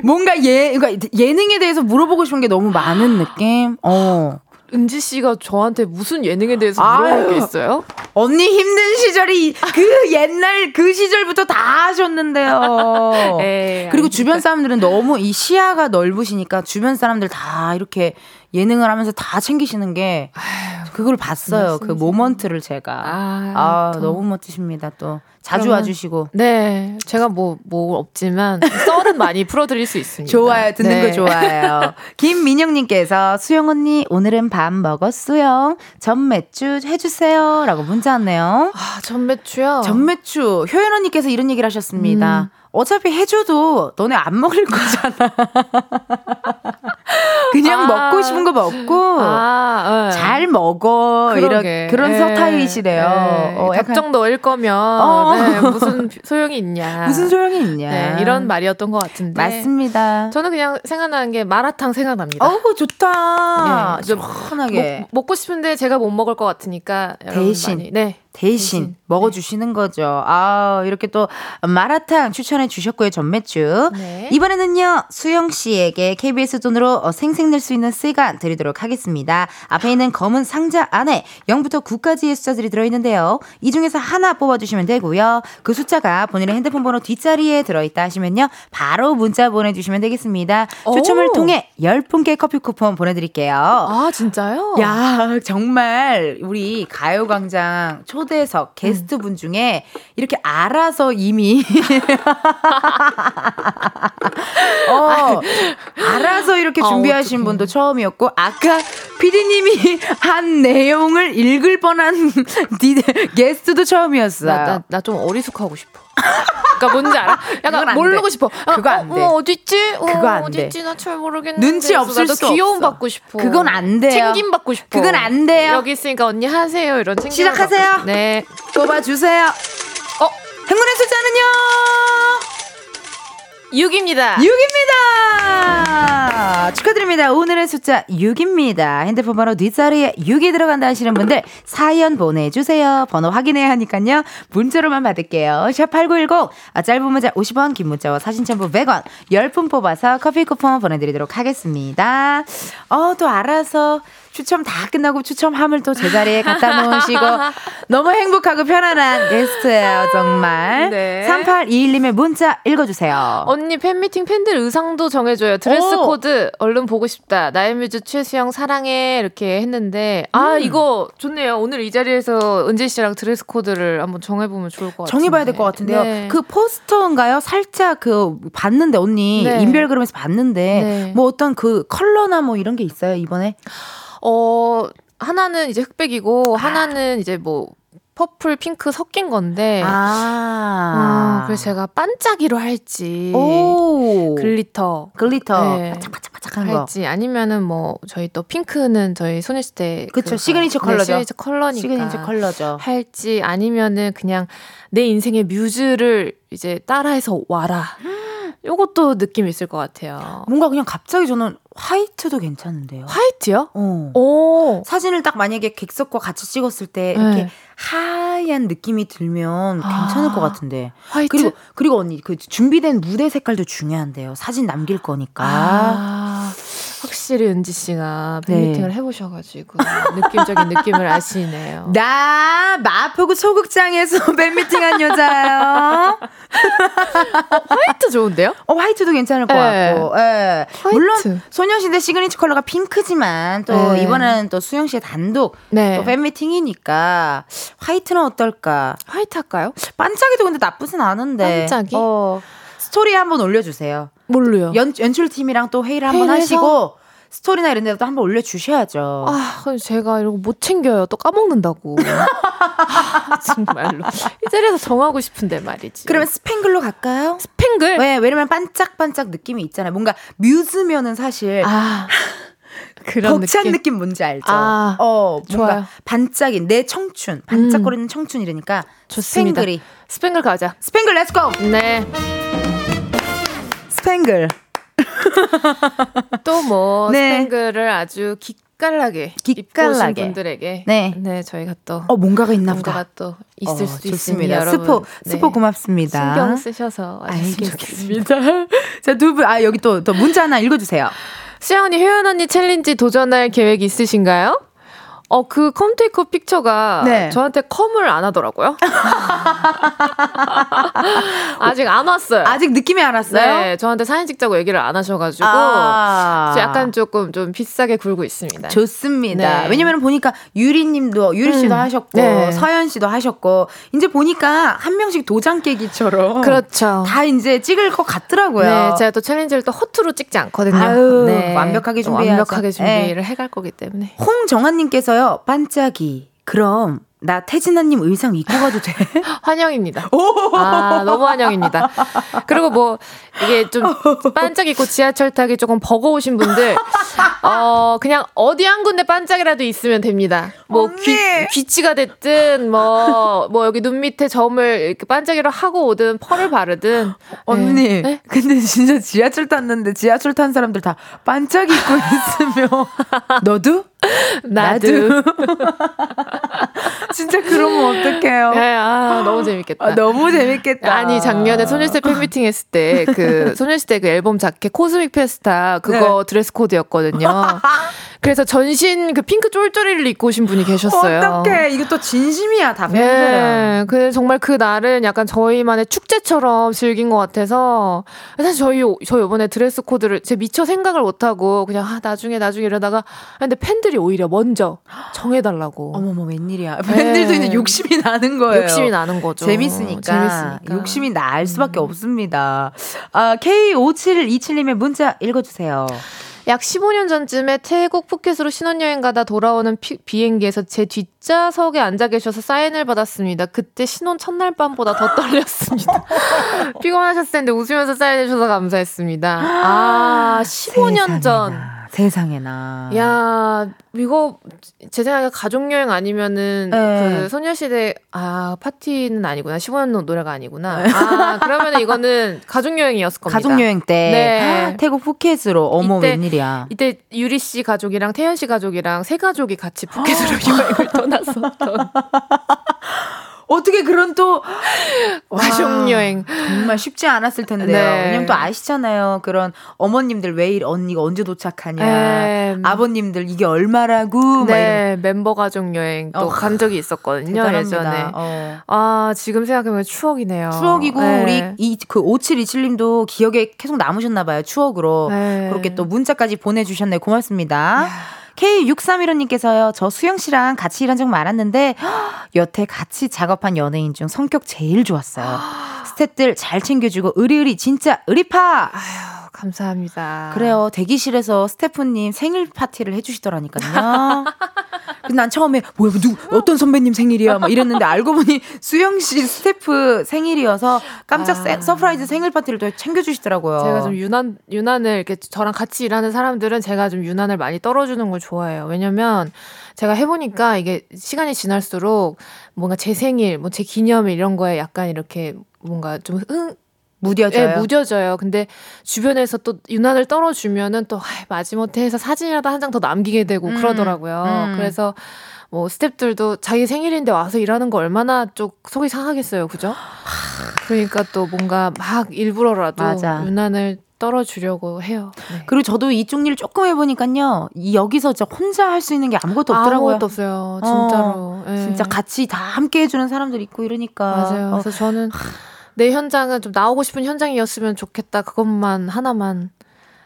뭔가 예, 그러니까 예능에 대해서 물어보고 싶은 게 너무 많은 느낌. 어. 은지 씨가 저한테 무슨 예능에 대해서 물어볼 게 있어요? 언니 힘든 시절이 그 옛날 그 시절부터 다 하셨는데요. 에이, 그리고 주변 사람들은 너무 이 시야가 넓으시니까 주변 사람들 다 이렇게 예능을 하면서 다 챙기시는 게 그걸 봤어요. 그 모먼트를 제가. 아, 아 너무 멋지십니다. 또 자주 와주시고. 네. 제가 뭐, 뭐 없지만 썰은 많이 풀어드릴 수 있습니다. 좋아요. 듣는 네. 거 좋아요. 김민영님께서 수영 언니 오늘은 밥 먹었어요. 전매추 해주세요. 라고 문자 왔네요. 아, 전매추요? 전매추. 효연 언니께서 이런 얘기를 하셨습니다. 음. 어차피 해줘도 너네 안 먹을 거잖아. 그냥 아, 먹고 싶은 거 먹고 아, 네. 잘 먹어 이런 그런 네. 서타일이시래요. 네. 어, 약정 넣을 거면 어. 네, 무슨 소용이 있냐? 무슨 소용이 있냐? 네, 이런 말이었던 것 같은데 맞습니다. 저는 그냥 생각나는 게 마라탕 생각납니다. 어우 좋다. 네, 좀 편하게 먹, 고 싶은데 제가 못 먹을 것 같으니까 대신 많이, 네 대신, 대신. 먹어주시는 네. 거죠. 아, 이렇게 또 마라탕 추천해 주셨고요, 전매추. 네. 이번에는요, 수영 씨에게 KBS 돈으로 어, 생생낼 수 있는 시간 드리도록 하겠습니다. 앞에 있는 검은 상자 안에 0부터 9까지의 숫자들이 들어있는데요. 이 중에서 하나 뽑아주시면 되고요. 그 숫자가 본인의 핸드폰 번호 뒷자리에 들어있다 하시면요, 바로 문자 보내주시면 되겠습니다. 추첨을 통해 10분께 커피 쿠폰 보내드릴게요. 아, 진짜요? 야, 정말 우리 가요광장 초 초대석 게스트 분 중에 이렇게 알아서 이미 어, 알아서 이렇게 아, 준비하신 아, 분도 처음이었고 아까 피디님이 한 내용을 읽을 뻔한 게스트도 처음이었어요. 나좀 어리숙하고 싶어. 그러니까 뭔지 알아? 약간 모르고 싶어. 아, 그거 안 돼. 어, 어딨지? 어, 그거 안 돼. 어딨지? 나 잘 모르겠는데. 눈치 없을 수 귀여움 없어. 받고 싶어. 그건 안 돼요. 챙김 받고 싶어. 그건 안 돼요. 여기 있으니까 언니 하세요. 이런 챙김. 시작하세요. 네. 뽑아주세요. 어, 행운의 숫자는요? 6입니다. 6입니다. 축하드립니다. 오늘의 숫자 6입니다. 핸드폰 번호 뒷자리에 6이 들어간다 하시는 분들 사연 보내주세요. 번호 확인해야 하니까요. 문자로만 받을게요. 샵8910 아, 짧은 문자 50원 긴 문자와 사진 첨부 100원 10분 뽑아서 커피 쿠폰 보내드리도록 하겠습니다. 어, 또 알아서 추첨 다 끝나고 추첨함을 또 제자리에 갖다 놓으시고 너무 행복하고 편안한 게스트예요, 정말. 네. 3821님의 문자 읽어주세요. 언니 팬미팅 팬들 의상도 정해줘요. 드레스 오. 코드 얼른 보고 싶다. 나의 뮤즈 최수영 사랑해 이렇게 했는데 아 음. 이거 좋네요. 오늘 이 자리에서 은지 씨랑 드레스 코드를 한번 정해보면 좋을 것 같아요. 정해봐야 될 것 같은데요. 네. 그 포스터인가요? 살짝 그 봤는데 언니 네. 인별그램에서 봤는데 네. 뭐 어떤 그 컬러나 뭐 이런 게 있어요 이번에? 어 하나는 이제 흑백이고 아. 하나는 이제 뭐 purple, 핑크 섞인 건데. 아. 어, 그래서 제가 반짝이로 할지. 오. glitter. glitter. 네. 반짝반짝반짝한 거. 할지. 아니면은 뭐, 저희 또 핑크는 저희 소녀시대. 그쵸. 시그니처 컬러죠. 네, 시그니처 컬러니까. 시그니처 컬러죠. 할지. 아니면은 그냥 내 인생의 뮤즈를 이제 따라해서 와라. 요것도 느낌 있을 것 같아요. 뭔가 그냥 갑자기 저는 화이트도 괜찮은데요. 화이트요? 어. 오. 사진을 딱 만약에 객석과 같이 찍었을 때 이렇게 네. 하얀 느낌이 들면 괜찮을 아. 것 같은데. 화이트? 그리고 그리고 언니 그 준비된 무대 색깔도 중요한데요. 사진 남길 거니까. 아. 확실히 은지 씨가 팬미팅을 네. 해보셔가지고 느낌적인 느낌을 아시네요. 나 마포구 소극장에서 팬미팅한 여자요. 어, 화이트 좋은데요? 어 화이트도 괜찮을 것 네. 같고. 네. 물론 소녀시대 시그니처 컬러가 핑크지만 또 네. 이번에는 또 수영 씨의 단독 네. 또 팬미팅이니까 화이트는 어떨까? 화이트 할까요? 반짝이도 근데 나쁘진 않은데. 반짝이? 어. 스토리 한번 올려주세요. 뭘로요? 연, 연출팀이랑 또 회의를 한번 하시고 스토리나 이런 데도 한번 올려주셔야죠. 아, 제가 이런 거 못 챙겨요. 또 까먹는다고. 아, 정말로. 이 자리에서 정하고 싶은데 말이지. 그러면 스팽글로 갈까요? 스팽글? 왜? 왜냐면 반짝반짝 느낌이 있잖아요. 뭔가 뮤즈면은 사실. 아. 그런 벅찬 느낌. 느낌 뭔지 알죠? 아, 어, 뭔가 좋아요. 반짝인 내 청춘, 반짝거리는 음. 청춘 이러니까 좋습니다. 스팽글이. 스팽글 가자. 스팽글 let's go. 네. 스팽글. 또뭐 네. 스팽글을 아주 기깔나게 기깔나게 분들에게 네. 네 저희가 또 어, 뭔가가 있나 뭔가가 보다. 또 있을 어, 수도 좋습니다. 있습니다. 스포 네. 스포 고맙습니다. 신경 쓰셔서 알겠습니다. 자, 두 분 아 여기 또 또 문자 하나 읽어 주세요. 수영 언니, 효연 언니 챌린지 도전할 계획 있으신가요? 어, 그 come take picture가 네. 저한테 come을 안 하더라고요. 아직 안 왔어요. 아직 느낌이 안 왔어요? 네, 저한테 사진 찍자고 얘기를 안 하셔가지고 아~ 약간 조금 좀 비싸게 굴고 있습니다. 좋습니다. 네. 왜냐면 보니까 유리 님도 유리 씨도 음. 하셨고 네. 서연 씨도 하셨고 이제 보니까 한 명씩 도장 깨기처럼 그렇죠. 다 이제 찍을 것 같더라고요. 네, 제가 또 챌린지를 또 허투루 찍지 않거든요. 아유, 네. 완벽하게 준비 완벽하게 준비를 네. 해갈 거기 때문에. 홍정환님께서 요 반짝이 그럼 나 태진아님 의상 입고 가도 돼? 환영입니다. 아, 너무 환영입니다. 그리고 뭐, 이게 좀 반짝 있고 지하철 타기 조금 버거우신 분들, 어, 그냥 어디 한 군데 반짝이라도 있으면 됩니다. 뭐, 귀, 귀치가 됐든, 뭐, 뭐, 여기 눈 밑에 점을 이렇게 반짝이로 하고 오든, 펄을 바르든. 언니, 네? 근데 진짜 지하철 탔는데 지하철 탄 사람들 다 반짝 입고 있으면, 너도? 나도. 진짜 그러면 어떡해요? 네, 아, 너무 재밌겠다. 아, 너무 재밌겠다. 아니, 작년에 소녀시대 팬미팅 했을 때, 그, 소녀시대 그 앨범 자켓 Cosmic Festa, 그거 네. 드레스 코드였거든요. 그래서 전신 그 핑크 쫄쫄이를 입고 오신 분이 계셨어요. 어떡해. 이것도 진심이야, 다 팬들은. 네. 그 정말 그 날은 약간 저희만의 축제처럼 즐긴 것 같아서 사실 저희 저희 이번에 드레스 코드를 제 미처 생각을 못 하고 그냥 아, 나중에 나중에 이러다가 근데 팬들이 오히려 먼저 정해 달라고. 어머머 웬일이야. 네. 팬들도 이제 욕심이 나는 거예요. 욕심이 나는 거죠. 재밌으니까. 재밌으니까. 욕심이 날 수밖에 음. 없습니다. 아, K5727님의 문자 읽어 주세요. 약 15년 전쯤에 태국 푸켓으로 신혼여행 가다 돌아오는 피, 비행기에서 제 뒷좌석에 앉아 계셔서 사인을 받았습니다. 그때 신혼 첫날 밤보다 더 떨렸습니다. 피곤하셨을 텐데 웃으면서 사인해 주셔서 감사했습니다. 아, 15년 전. 세상에나. 야, 이거 제 생각에 가족 여행 아니면은 네. 그 소녀시대 아 파티는 아니구나 15년 노래가 아니구나. 네. 아 그러면 이거는 가족 여행이었을 겁니다. 가족 여행 때 네. 태국 푸켓으로 어머 이때, 웬일이야. 이때 유리 씨 가족이랑 태연 씨 가족이랑 세 가족이 같이 푸켓으로 여행을 떠났었던. 어떻게 그런 또 가족 여행 정말 쉽지 않았을 텐데요. 네. 왜냐면 또 아시잖아요. 그런 어머님들 왜 언니가 언제 도착하냐, 네. 아버님들 이게 얼마라고. 네, 멤버 가족 여행 또간 어, 적이 있었거든요 대단합니다. 예전에. 어. 아 지금 생각해보면 추억이네요. 추억이고 네. 우리 이그 5727님도 기억에 계속 남으셨나 봐요. 추억으로 네. 그렇게 또 문자까지 보내주셨네. 고맙습니다. K6315님께서요, 저 수영 씨랑 같이 일한 적 많았는데, 여태 같이 작업한 연예인 중 성격 제일 좋았어요. 스탭들 잘 챙겨주고, 의리의리, 진짜 의리파! 아유, 감사합니다. 그래요. 대기실에서 스태프님 생일 파티를 해주시더라니까요. 난 처음에 뭐야 누 어떤 선배님 생일이야 막 이랬는데 알고 보니 수영 씨 스태프 생일이어서 깜짝 아. surprise 생일 파티를 또 챙겨주시더라고요. 제가 좀 유난 유난을 이렇게 저랑 같이 일하는 사람들은 제가 좀 유난을 많이 떨어주는 걸 좋아해요. 왜냐면 제가 해보니까 이게 시간이 지날수록 뭔가 제 생일, 뭐 제 기념일 이런 거에 약간 이렇게 뭔가 좀 흥, 무뎌져요. 네, 무뎌져요. 근데 주변에서 또 유난을 떨어주면은 또 마지못해 해서 사진이라도 한 장 더 남기게 되고 음, 그러더라고요. 음. 그래서 뭐 스탭들도 자기 생일인데 와서 일하는 거 얼마나 좀 속이 상하겠어요. 그죠? 그러니까 또 뭔가 막 일부러라도 맞아. 유난을 떨어주려고 해요. 네. 그리고 저도 이쪽 일 조금 해보니까요. 여기서 진짜 혼자 할 수 있는 게 아무것도 없더라고요. 아무것도 없어요. 진짜로. 어, 네. 진짜 같이 다 함께 해주는 사람들 있고 이러니까. 맞아요. 어. 그래서 저는 내 현장은 좀 나오고 싶은 현장이었으면 좋겠다. 그것만 하나만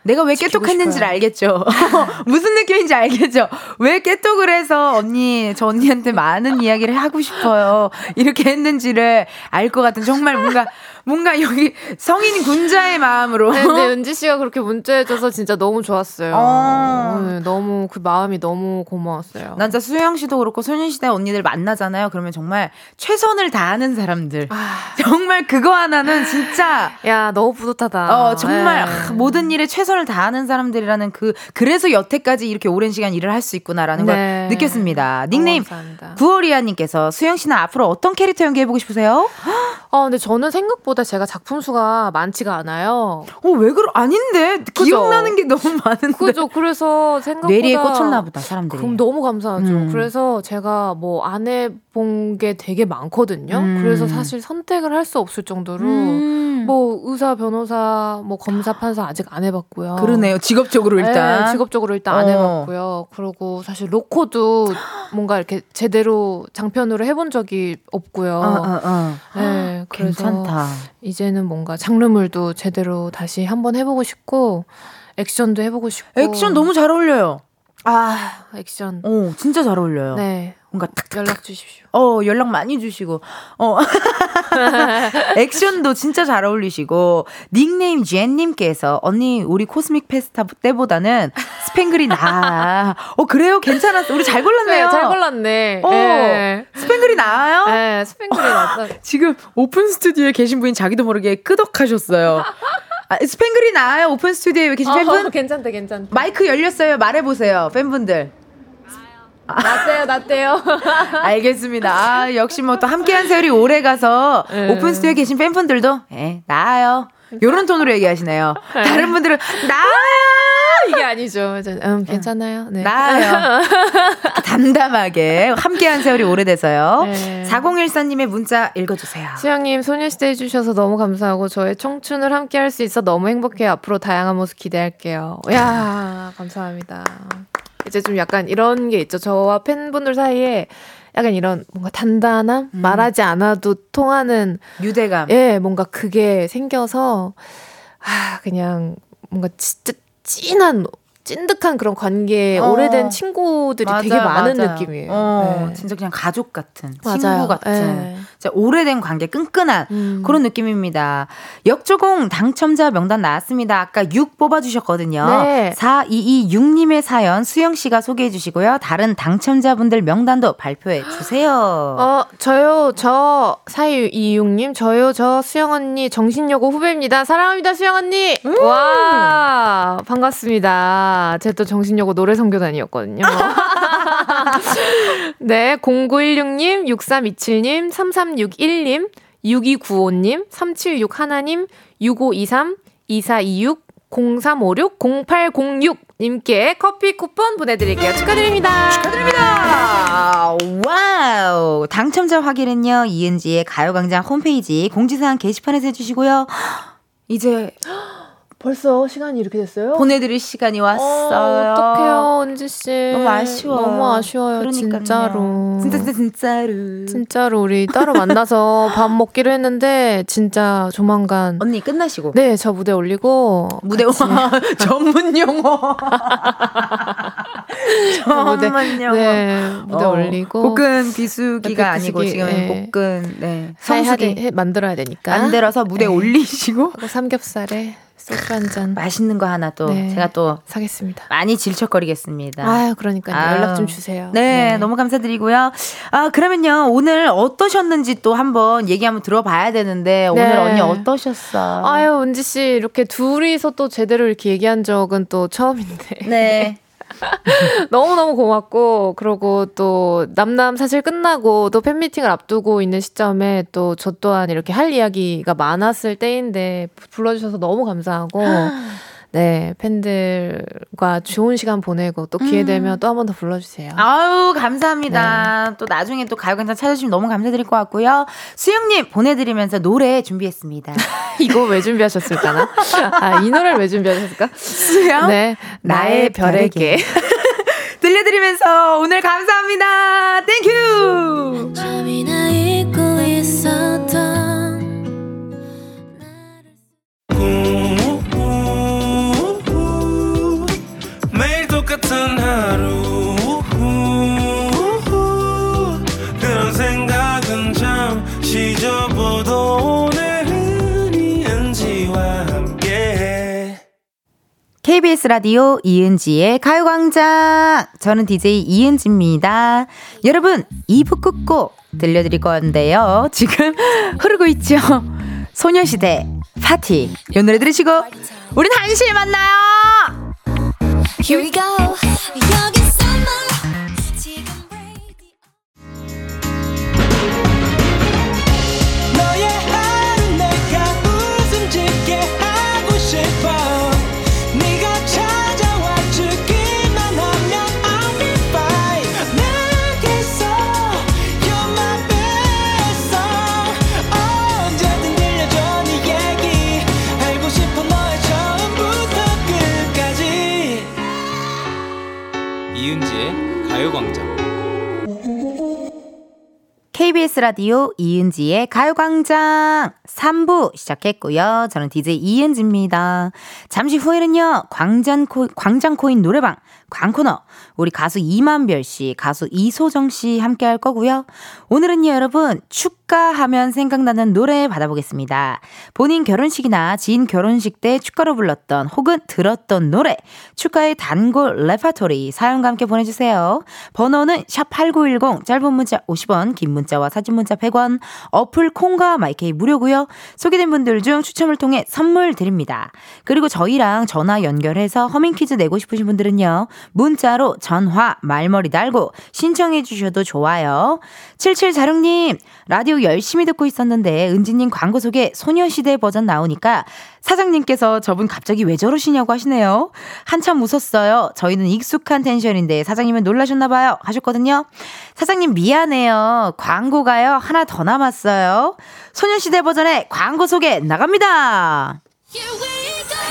내가 왜 깨똑했는지를 알겠죠. 무슨 느낌인지 알겠죠. 왜 깨똑을 해서 언니 저 언니한테 많은 이야기를 하고 싶어요. 이렇게 했는지를 알 것 같은 정말 뭔가 뭔가 여기 성인 군자의 마음으로. 네, 근데 은지 씨가 그렇게 문자해줘서 진짜 너무 좋았어요. 어. 네, 너무 그 마음이 너무 고마웠어요. 난 진짜 수영 씨도 그렇고 소년시대 언니들 만나잖아요. 그러면 정말 최선을 다하는 사람들. 아. 정말 그거 하나는 진짜. 야 너무 뿌듯하다. 어 정말 네. 모든 일에 최선을 다하는 사람들이라는 그 그래서 여태까지 이렇게 오랜 시간 일을 할 수 있구나라는 네. 걸 느꼈습니다. 닉네임 구월이아님께서 수영 씨는 앞으로 어떤 캐릭터 연기해보고 싶으세요? 아 근데 저는 생각보다 제가 작품 수가 많지가 않아요. 어, 왜 그러, 아닌데. 그죠? 기억나는 게 너무 많은데. 그죠. 그래서 생각보다. 뇌리에 꽂혔나 보다, 사람들이. 그럼 너무 감사하죠. 음. 그래서 제가 뭐 안 해본 게 되게 많거든요. 음. 그래서 사실 선택을 할 수 없을 정도로 음. 뭐 의사, 변호사, 뭐 검사, 판사 아직 안 해봤고요. 그러네요. 직업적으로 네, 일단. 네, 직업적으로 일단 안 어. 해봤고요. 그리고 사실 로코도 뭔가 이렇게 제대로 장편으로 해본 적이 없고요. 어, 어, 어. 네, 그래서 괜찮다. 이제는 뭔가 장르물도 제대로 다시 한번 해보고 싶고 액션도 해보고 싶고 액션 너무 잘 어울려요. 아 액션. 오 진짜 잘 어울려요. 네. 뭔가 탁 연락 주십시오. 어 연락 많이 주시고 어 액션도 진짜 잘 어울리시고 닉네임 젠님께서 언니 우리 코스믹 페스타 때보다는 스팽글이 나. 어 그래요 괜찮았어 우리 잘 골랐네요. 네, 잘 골랐네. 어 네. 스팽글이 나아요? 네 스팽글이 나왔 지금 오픈 스튜디오에 계신 분이 자기도 모르게 끄덕하셨어요. 아, 스팽글이 나아요 오픈 스튜디오에 계신 어, 팬분? 괜찮다 괜찮다. 마이크 열렸어요 말해보세요 팬분들. 낫대요, 낫대요. 알겠습니다. 아, 역시 뭐 또 함께한 세월이 오래 가서 네. 오픈 스튜디오에 계신 팬분들도, 예, 나아요. 요런 톤으로 얘기하시네요. 네. 다른 분들은, 나아요! 이게 아니죠. 음, 괜찮아요. 네. 나아요. 담담하게. 함께한 세월이 오래돼서요. 네. 4014님의 문자 읽어주세요. 수영님, 소녀시대 해주셔서 너무 감사하고, 저의 청춘을 함께할 수 있어 너무 행복해요. 앞으로 다양한 모습 기대할게요. 야 감사합니다. 이제 좀 약간 이런 게 있죠. 저와 팬분들 사이에 약간 이런 뭔가 단단함, 음. 말하지 않아도 통하는 유대감. 예, 뭔가 그게 생겨서 아, 그냥 뭔가 진짜 찐한 찐득한 그런 관계 어. 오래된 친구들이 맞아, 되게 많은 맞아. 느낌이에요. 어, 네. 진짜 그냥 가족 같은 맞아요. 친구 같은 네. 진짜 오래된 관계 끈끈한 음. 그런 느낌입니다. 역조공 당첨자 명단 나왔습니다. 아까 6 뽑아주셨거든요. 네. 4226님의 사연 수영 씨가 소개해 주시고요. 다른 당첨자분들 명단도 발표해 주세요. 어 저요 저 4226님 저요 저 수영 언니 정신여고 후배입니다. 사랑합니다 수영 언니. 음. 와 반갑습니다. 제 또 정신여고 노래 선교단이었거든요. 네, 0916님, 6327님, 3361님, 6295님, 3761님, 6523, 2426, 0356-0806님께 커피 쿠폰 보내드릴게요. 축하드립니다. 축하드립니다. wow. 당첨자 확인은요, 이은지의 가요광장 홈페이지 공지사항 게시판에서 해주시고요. 이제 벌써 시간이 이렇게 됐어요? 보내드릴 시간이 왔어요. 어, 어떡해요, 은지 씨. 너무 아쉬워. 너무 아쉬워요, 그러니까요. 진짜로. 진짜, 진짜, 진짜로. 진짜로 우리 따로 만나서 밥 먹기로 했는데 진짜 조만간 언니 끝나시고. 네, 저 무대 올리고 무대 와 전문 용어. 전문 용어. 네, 무대 어, 올리고 볶은 비수기가 아니고 지금 네. 볶은 네. 성수기 만들어야 되니까 만들어서 무대 네. 올리시고 삼겹살에 소주 한 잔. 맛있는 거 하나 또 네, 제가 또 사겠습니다. 많이 질척거리겠습니다. 아유, 그러니까 연락 좀 주세요. 네, 네, 너무 감사드리고요. 아, 그러면요. 오늘 어떠셨는지 또 한번 얘기 한번 들어봐야 되는데 네. 오늘 언니 어떠셨어? 아유, 은지 씨 이렇게 둘이서 또 제대로 이렇게 얘기한 적은 또 처음인데. 네. 너무너무 고맙고, 그러고 또, 남남 사실 끝나고 또 팬미팅을 앞두고 있는 시점에 또 저 또한 이렇게 할 이야기가 많았을 때인데, 불러주셔서 너무 감사하고, 네, 팬들과 좋은 시간 보내고 또 기회 되면 음. 또한 번 더 불러주세요. 아유, 감사합니다. 네. 또 나중에 또 가요광장 찾아주시면 너무 감사드릴 것 같고요. 수영님 보내드리면서 노래 준비했습니다. 이거 왜 준비하셨을까나? 아, 이 노래를 왜 준비하셨을까? 수영? 네, 나의 별에게. 들려드리면서 오늘 감사합니다. thank you! 오늘은 이은지와 함께 KBS 라디오 이은지의 가요광장. 저는 DJ 이은지입니다. 여러분 2부 끝곡 들려드릴 건데요. 지금 흐르고 있죠? 소녀시대 파티. 이 노래 들으시고 우린 한시에 만나요. Here we go. 라디오 이은지의 가요광장 3부 시작했고요. 저는 DJ 이은지입니다. 잠시 후에는요, 광장코, 광장코인 노래방, 광코노, 우리 가수 임한별 씨, 가수 이소정 씨 함께 할 거고요. 오늘은요, 여러분, 축가하면 생각나는 노래 받아보겠습니다. 본인 결혼식이나 지인 결혼식 때 축가로 불렀던 혹은 들었던 노래, 축가의 단골 레파토리 사연과 함께 보내주세요. 번호는 샵 8910, 짧은 문자 50원, 긴 문자와 사진 문자 100원, 어플 콩과 마이케이 무료고요. 소개된 분들 중 추첨을 통해 선물 드립니다. 그리고 저희랑 전화 연결해서 허밍 퀴즈 내고 싶으신 분들은요. 문자로 전화, 말머리 달고 신청해 주셔도 좋아요. 77자룡님, 라디오 열심히 듣고 있었는데 은지님 광고 속에 소녀시대 버전 나오니까 사장님께서 저분 갑자기 왜 저러시냐고 하시네요. 한참 웃었어요. 저희는 익숙한 텐션인데 사장님은 놀라셨나봐요. 하셨거든요. 사장님 미안해요. 광고가요. 하나 더 남았어요. 소녀시대 버전의 광고 소개 나갑니다.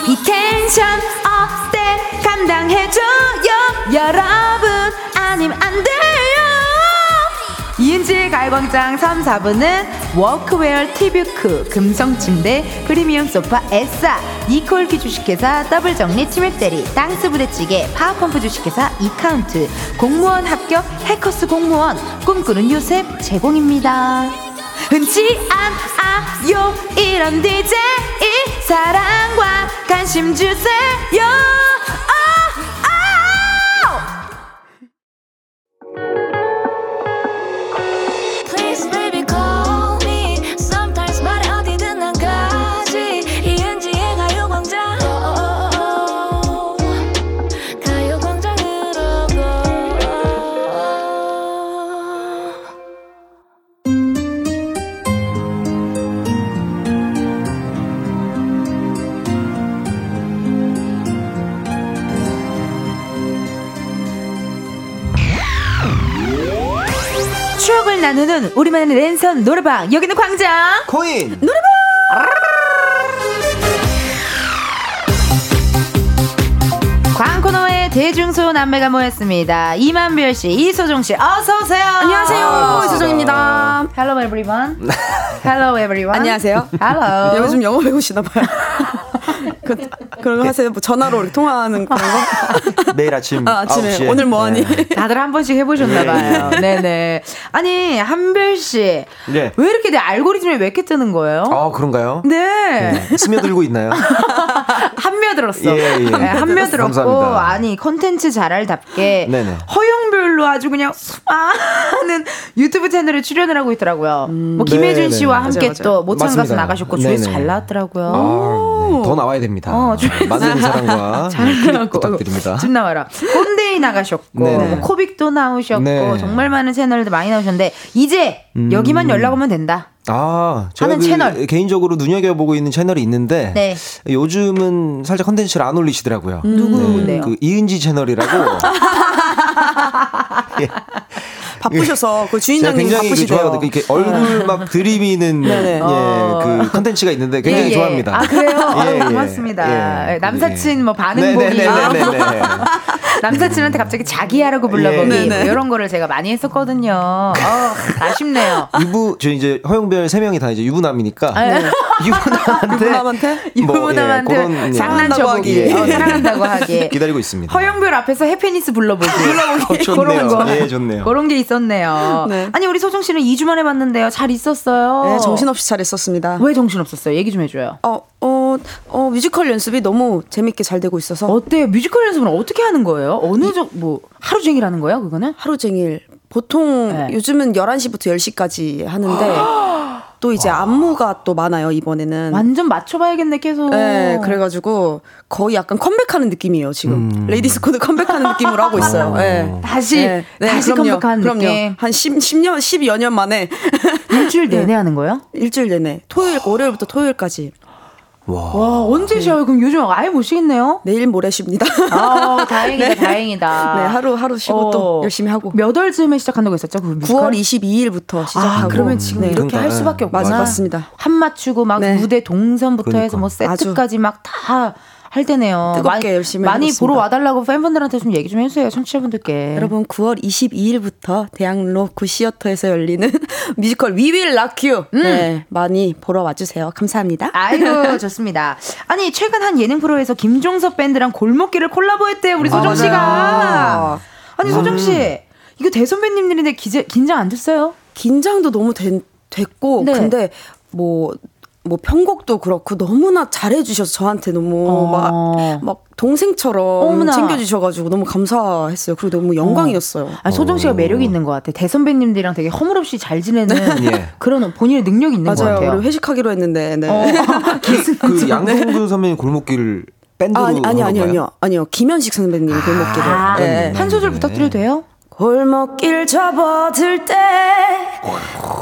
이 텐션 어때? 감당해줘요. 여러분 아니면 안 돼요. 이은지의 가요광장 3, 4부는 워크웨어 티뷰크, 금성침대, 프리미엄 소파 에싸, 니콜키 주식회사, 더블정리 치맥대리, 땅스 부대찌개, 파워펌프 주식회사 이카운트, 공무원 합격 해커스 공무원, 꿈꾸는 요셉 제공입니다. 흔치 않아요 이런 DJ 사랑과 관심 주세요 웃음을 나누는 우리만의 랜선 노래방 여기는 광장 코인 노래방 광코노의 대중소 남매가 모였습니다. 이만별 씨, 이소정 씨, 어서 오세요. 안녕하세요, 아, 이소정입니다. Hello everyone. Hello everyone. 안녕하세요. Hello. 요즘 영어 배우시나 봐요. 그, 그런 거 하세요? 뭐 전화로 이렇게 통화하는 그런 거? 매일 아침. 아, 아침에 9시에. 오늘 뭐 하니? 네. 다들 한 번씩 해보셨나봐요. 네. 네네. 아니, 한별 씨. 네. 왜 이렇게 내 알고리즘에 왜 이렇게 뜨는 거예요? 아, 그런가요? 네. 네. 스며들고 있나요? 한며들었어. 예, 예. 네, 한며들었고, 아니, 컨텐츠 잘할답게. 네네. 허용별로 아주 그냥 수많은 유튜브 채널에 출연을 하고 있더라고요. 음. 뭐, 김혜준 네네. 씨와 함께 맞아, 맞아. 또 모창 가수 나가셨고, 조회수 잘 나왔더라고요. 아, 네. 더 나와야 됩니다. 어, 많은 사랑과 부탁드립니다. 집 나와라. 꼰대희 나가셨고 뭐 코빅도 나오셨고 네. 정말 많은 채널들 많이 나오셨는데 이제 음. 여기만 연락 오면 된다. 아, 제가 그 채널. 개인적으로 눈여겨보고 있는 채널이 있는데 네. 요즘은 살짝 컨텐츠를 안 올리시더라고요. 음. 누구네요? 그 이은지 채널이라고. 예. 바쁘셔서 그 주인장님 굉장히 바쁘시대요. 이렇게 얼굴 막 들이미는 예, 어. 그 컨텐츠가 있는데 굉장히 예, 예. 좋아합니다. 아 그래요? 예, 예. 고맙습니다. 예. 남사친 뭐 반응 보기. 남사친한테 갑자기 자기야라고 불러보기 뭐 이런 거를 제가 많이 했었거든요. 어, 아쉽네요. 유부 저 이제 허용별 세 명이 다 이제 유부남이니까 네. 유부남한테 유부남한테 뭐, 유부남한테 장난쳐보기 어, 사랑한다고 하기 기다리고 있습니다. 허용별 앞에서 해피니스 불러보기 불러보기 어, 그런 거. 예, 좋네요. 그런 게 있었네요. 네. 아니 우리 소정 씨는 2주 만에 봤는데요. 잘 있었어요? 네, 정신없이 잘 있었습니다. 왜 정신없었어요? 얘기 좀 해줘요. 어, 어, 어, 뮤지컬 연습이 너무 재밌게 잘 되고 있어서. 어때요? 뮤지컬 연습은 어떻게 하는 거예요? 어느 정, 뭐, 하루 종일 하는 거예요, 그거는? 하루 종일. 보통 네. 요즘은 11시부터 10시까지 하는데. 또 이제 안무가 또 많아요 이번에는 완전 맞춰봐야겠네 계속 네 그래가지고 거의 약간 컴백하는 느낌이에요 지금 음. 레이디스 코드 컴백하는 느낌으로 하고 있어요 네. 다시 네. 다시 그럼요, 컴백하는 그럼요. 느낌 한 10, 10년 12여 년 만에 일주일 내내 네. 하는 거예요? 일주일 내내 토요일 월요일부터 토요일까지 와, 와 언제 쉬어요? 그럼 요즘 아예 못 쉬겠네요? 내일 모레 쉽니다. 아, 다행이다, 네. 다행이다. 네, 하루, 하루 쉬고 어, 또 열심히 하고. 몇 월쯤에 시작한다고 했었죠? 그 9월 22일부터 시작하고. 아, 그러면 지금 네. 이렇게 할 수밖에 없구나. 맞, 맞습니다. 한 맞추고 막 네. 무대 동선부터 그러니까. 해서 뭐 세트까지 막 다 할 때네요. 뜨겁게 많이, 열심히 많이 해보겠습니다. 보러 와달라고 팬분들한테 좀 얘기 좀 해주세요. 청취자분들께. 여러분 9월 22일부터 대학로 구시어터에서 열리는 뮤지컬 We Will Rock You 음. 네, 많이 보러 와주세요. 감사합니다. 아이고 좋습니다. 아니 최근 한 예능 프로에서 김종석 밴드랑 골목길을 콜라보했대요. 우리 소정 씨가. 아, 아니 소정 씨 음. 이거 대선배님들인데 기제, 긴장 안 됐어요? 긴장도 너무 된, 됐고 네. 근데 뭐 뭐 편곡도 그렇고 너무나 잘해주셔서 저한테 너무 막막 어. 막 동생처럼 어머나. 챙겨주셔가지고 너무 감사했어요. 그리고 너무 영광이었어요. 어. 아, 소정 씨가 매력이 있는 것 같아. 대선배님들이랑 되게 허물없이 잘 지내는 예. 그런 본인의 능력이 있는 맞아요. 것 같아요. 우리 회식하기로 했는데. 네. 어. 그 양동근 선배님 골목길 밴드로 아니 아니 아니 아니요 아니요 김현식 선배님 골목길을 아, 네. 한 소절 부탁드려도 돼요? 골목길 접어들 때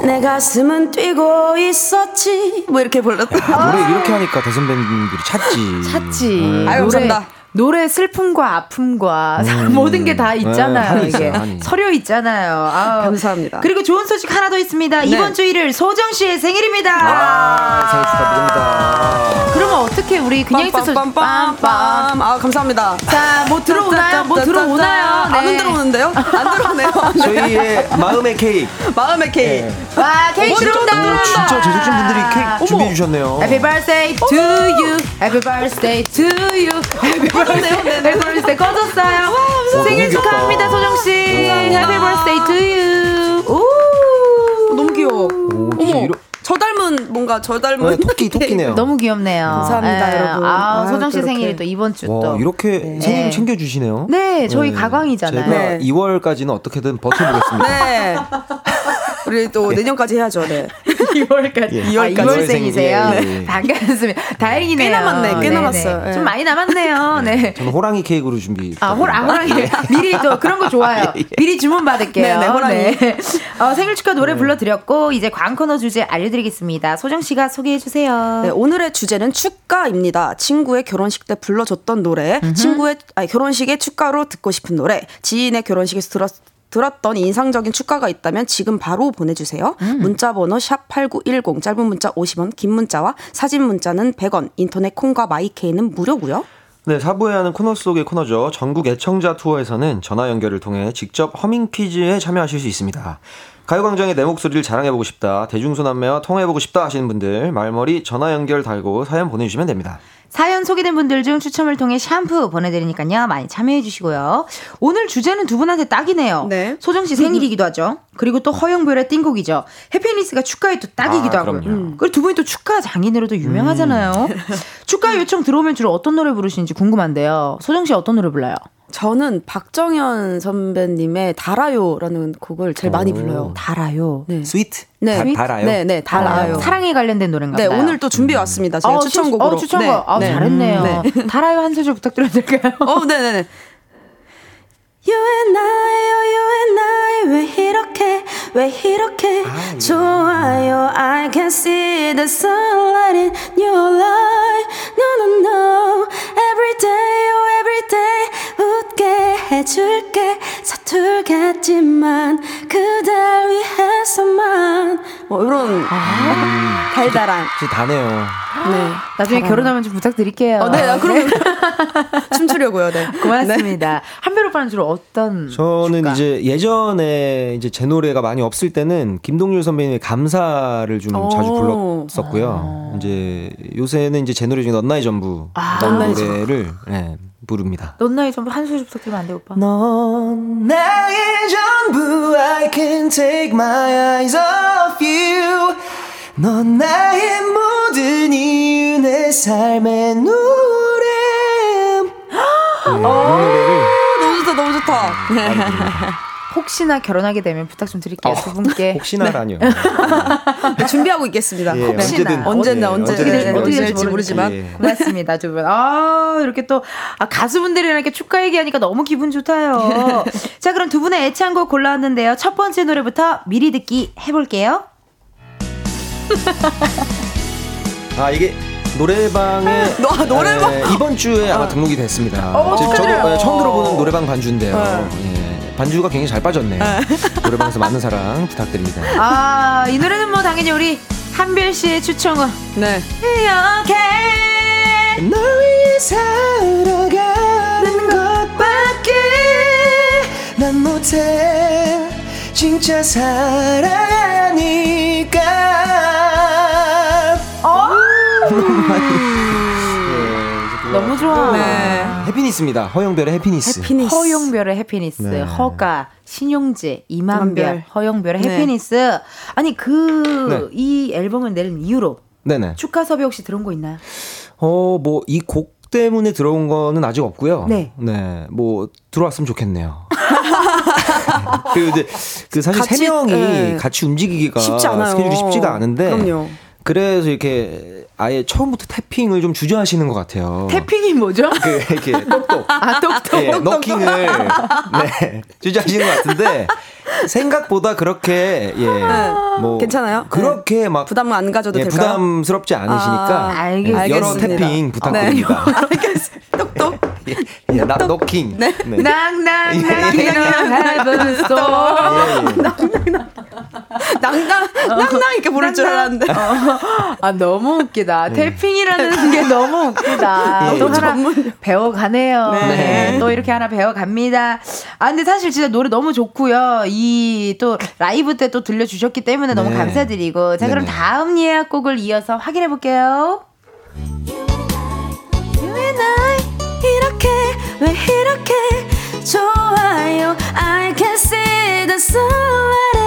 내 가슴은 뛰고 있었지. 뭐 이렇게 불렀다. 야, 노래 이렇게 하니까 대선배님들이 찾지. 찾지. 음. 아유 감사합니다 노래 슬픔과 아픔과 음. 모든 게 다 있잖아요. 네, 이게 있어요, 서류 있잖아요. 아우. 감사합니다. 그리고 좋은 소식 하나 더 있습니다. 네. 이번 주 일요일 소정 씨의 생일입니다. 와, 생일 축하드립니다. 그러면 어떻게 우리 그냥 있어서 빰빰빰빰. 아 감사합니다. 자, 뭐 들어오나요? 뭐 들어오나요? 네. 안 들어오는데요? 안 들어오네요. 저희의 마음의 케이크. 마음의 케이크. 네. 와, 케이크 들어온다. 진짜 제작진 분들이 케이크 준비해 주셨네요. Happy birthday to you. Happy birthday to you. Happy birthday. Happy birthday 꺼졌어요. 생일 축하합니다, 소정 씨. Happy birthday to you. 오. 너무 귀여워. 어머. 저 닮은 뭔가 저 닮은 네, 토끼 토끼네요. 너무 귀엽네요. 감사합니다, 네. 여러분. 아, 아 소정 씨 생일이 또 이번 주 또. 이렇게 네. 생일 챙겨 주시네요. 네, 저희 네. 가광이잖아요. 제가 네. 2월까지는 어떻게든 버텨 보겠습니다. 네. 우리 또 내년까지 해야죠. 네. 2월까지. 예. 2월까지. 아, 2월생이세요. 네. 반갑습니다. 다행이네요. 꽤 남았네. 꽤 네네. 남았어요. 네. 좀 많이 남았네요. 네. 저는 호랑이 케이크로 준비. 아, 호, 아 호랑이. 미리 또 그런 거 좋아요. 예, 예. 미리 주문 받을게요. 네네, 네, 호랑이. 네. 어, 생일 축하 노래 네. 불러드렸고 이제 광 코너 주제 알려드리겠습니다. 소정 씨가 소개해 주세요. 네, 오늘의 주제는 축가입니다. 친구의 결혼식 때 불러줬던 노래, 음흠. 친구의 아니, 결혼식의 축가로 듣고 싶은 노래, 지인의 결혼식에서 들었 들었던 인상적인 축가가 있다면 지금 바로 보내주세요. 음. 문자 번호 샵 8910 짧은 문자 50원 긴 문자와 사진 문자는 100원 인터넷 콩과 마이케이는 무료고요. 네, 사부에 하는 코너 속의 코너죠. 전국 애청자 투어에서는 전화 연결을 통해 직접 허밍 퀴즈에 참여하실 수 있습니다. 가요광장의 내 목소리를 자랑해보고 싶다, 대중소남매와 통화해보고 싶다 하시는 분들 말머리 전화 연결 달고 사연 보내주시면 됩니다. 사연 소개된 분들 중 추첨을 통해 샴푸 보내드리니까요. 많이 참여해주시고요. 오늘 주제는 두 분한테 딱이네요. 네. 소정 씨 생일이기도 하죠. 그리고 또 허영별의 띵곡이죠. 해피니스가 축가에 또 딱이기도 아, 하고요. 음. 그리고 두 분이 또 축가 장인으로도 유명하잖아요. 음. 축가 요청 들어오면 주로 어떤 노래 부르시는지 궁금한데요. 소정 씨 어떤 노래 불러요? 저는 박정현 선배님의 달아요라는 곡을 제일 많이 불러요. 달아요. 네. 스위트? 네. 다, 달아요. 네, 네, 달아요. 사랑에 관련된 노래인가요? 네, 오늘 또 준비해 왔습니다. 제가 어, 추천곡으로. 어, 추천곡. 네. 아, 네. 잘했네요. 네. 달아요 한 소절 부탁드려도 될까요? 어, 네, 네, 네. You and I, oh, you and I, 왜 이렇게, 왜 이렇게 아, 예. 좋아요. I can see the sunlight in your light. No, no, no. Every day, oh, every day. 웃게 해줄게. 서툴겠지만, 그댈 위해서만. 뭐, 이런. 아, 달달한. 진짜 다네요. 네. 나중에 잘하네. 결혼하면 좀 부탁드릴게요. 어, 네, 아, 그럼 네. 춤추려고요. 네. 고맙습니다. 네. 한별 오빠는 주로 어떤? 저는 축가? 이제 예전에 이제 제 노래가 많이 없을 때는 김동률 선배님의 감사를 좀 오. 자주 불렀었고요. 오. 아. 이제 요새는 이제 제 노래 중에 넌 나의 전부 아. 노래를 네, 부릅니다. 넌 나의 전부 한 소절 부탁드리면 안 돼, 오빠? 넌 나의 전부 I can take my eyes off you 넌 나의 모든 이유 내 삶의 노래 네, 이 노래를 너무 좋다 너무 좋다 네. 혹시나 결혼하게 되면 부탁 좀 드릴게요 어, 두 분께 혹시나라뇨 네. 네. 준비하고 있겠습니다 예, 언제든 언제나 언제 어떻게 될지 모르지만 예. 고맙습니다 두 분. 아 이렇게 또 아, 가수분들이랑 이렇게 축하 얘기하니까 너무 기분 좋다요. 자 그럼 두 분의 애창곡 골라왔는데요. 첫 번째 노래부터 미리 듣기 해볼게요. 아 이게 노래방에 너, 아, 노래방 에, 이번 주에 아마 어. 등록이 됐습니다. 어, 저도 에, 처음 들어보는 노래방 반주인데요. 어. 예, 반주가 굉장히 잘 빠졌네요. 어. 노래방에서 많은 사랑 부탁드립니다. 아 이 노래는 뭐 당연히 우리 한별 씨의 추천곡. 네. 이렇게 널 위해 살아가는 것밖에 난 못해 진짜 사랑하니까. 어? 네, 너무 좋아. 네. 해피니스입니다. 허영별의 해피니스. 해피니스. 허영별의 해피니스. 네. 허가, 신용재, 이만별, 허영별의 네. 해피니스. 아니 그이 네. 앨범을 낸 이유로 네네. 축하 섭외 혹시 들어온 거 있나요? 어, 뭐 이 곡 때문에 들어온 거는 아직 없고요. 네. 네. 뭐 들어왔으면 좋겠네요. 그리고 이제 그 사실 같이, 세 명이 네. 같이 움직이기가 쉽지 않아요. 스케줄이 쉽지가 않은데 그럼요. 그래서 이렇게 아예 처음부터 태핑을 좀 주저하시는 것 같아요. 태핑이 뭐죠? 그 이렇게 똑똑. 아 똑똑. 예, 너킹을 네 주저하시는 것 같은데 생각보다 그렇게 예 뭐 괜찮아요? 그렇게 네. 막 부담 안 가져도 예, 될까요? 부담스럽지 않으시니까 아, 알겠, 여러 태핑 부탁드립니다. 네. 알겠습니다. 똑똑. 예, 나 노킹. 네. 낭낭낭 heaven store. 낭낭 낭. 낭 낭 낭낭 이렇게 부를 줄 알았는데. 어. 아 너무 웃기다. 네. 태핑이라는 게 너무 웃기다. 예. 또 하나 전문. 배워가네요. 네. 네. 또 이렇게 하나 배워갑니다. 아 근데 사실 진짜 노래 너무 좋고요. 이 또 라이브 때 또 들려주셨기 때문에 너무 네. 감사드리고. 자 그럼 다음 예약곡을 이어서 확인해 볼게요. 이렇게 왜 이렇게 좋아요 I can see the sunlight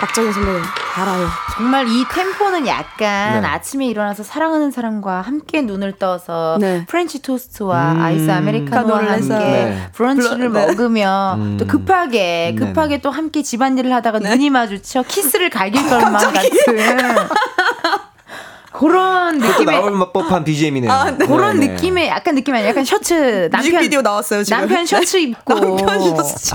박정희 선배님 알아요. 정말 이 템포는 약간 네. 아침에 일어나서 사랑하는 사람과 함께 눈을 떠서 네. 프렌치 토스트와 음. 아이스 아메리카노와 함께 네. 브런치를 네. 먹으며 음. 또 급하게 네. 급하게 또 함께 집안일을 하다가 네. 눈이 마주쳐 키스를 갈길 것만 같은 그런 느낌의 나올 법한 BGM이네요. 아, 네. 그런 네, 네. 느낌의 약간 느낌이 아니라 약간 셔츠 남편 뮤직비디오 나왔어요 지금. 남편 셔츠 입고 남편 셔츠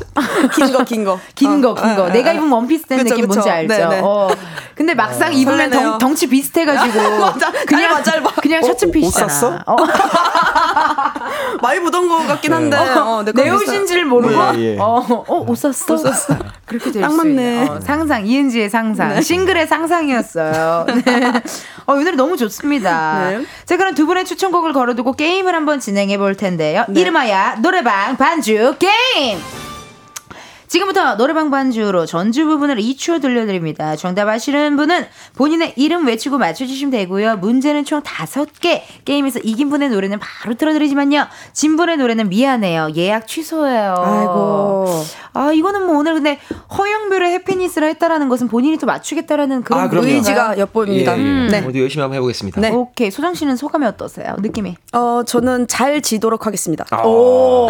긴거 긴 거. 긴 거, 긴 거. 어, 내가 입은 원피스 된 느낌 그쵸. 뭔지 알죠? 네네. 어. 근데 막상 어, 입으면 덩, 덩치 비슷해가지고 그냥 짧아, 짧아. 그냥 셔츠 어, 핏이잖아. 옷 샀어? 어. 많이 묻은 거 같긴 한데 네. 어, 내 옷인지를 모르고 예, 예. 어, 어, 옷 샀어? 옷 샀어. 그렇게 될수 맞네. 어, 상상, 이은지의 상상. 네. 싱글의 상상이었어요. 네. 어, 오늘 너무 좋습니다. 네. 자, 그럼 두 분의 추천곡을 걸어두고 게임을 한번 진행해 볼 텐데요. 네. 이름하여 노래방 반주 게임! 지금부터 노래방 반주로 전주 부분을 2초 들려드립니다. 정답 아시는 분은 본인의 이름 외치고 맞춰주시면 되고요. 문제는 총 5개. 게임에서 이긴 분의 노래는 바로 틀어드리지만요. 진 분의 노래는 미안해요. 예약 취소해요. 아이고. 아, 이거는 뭐 오늘 근데 허영별의 해피니스를 했다라는 것은 본인이 또 맞추겠다는 그런 아, 의지가 엿보입니다. 예, 예. 음. 네. 모두 열심히 한번 해보겠습니다. 네. 오케이. 소정 씨는 소감이 어떠세요? 느낌이? 어, 저는 잘 지도록 하겠습니다. 아. 오.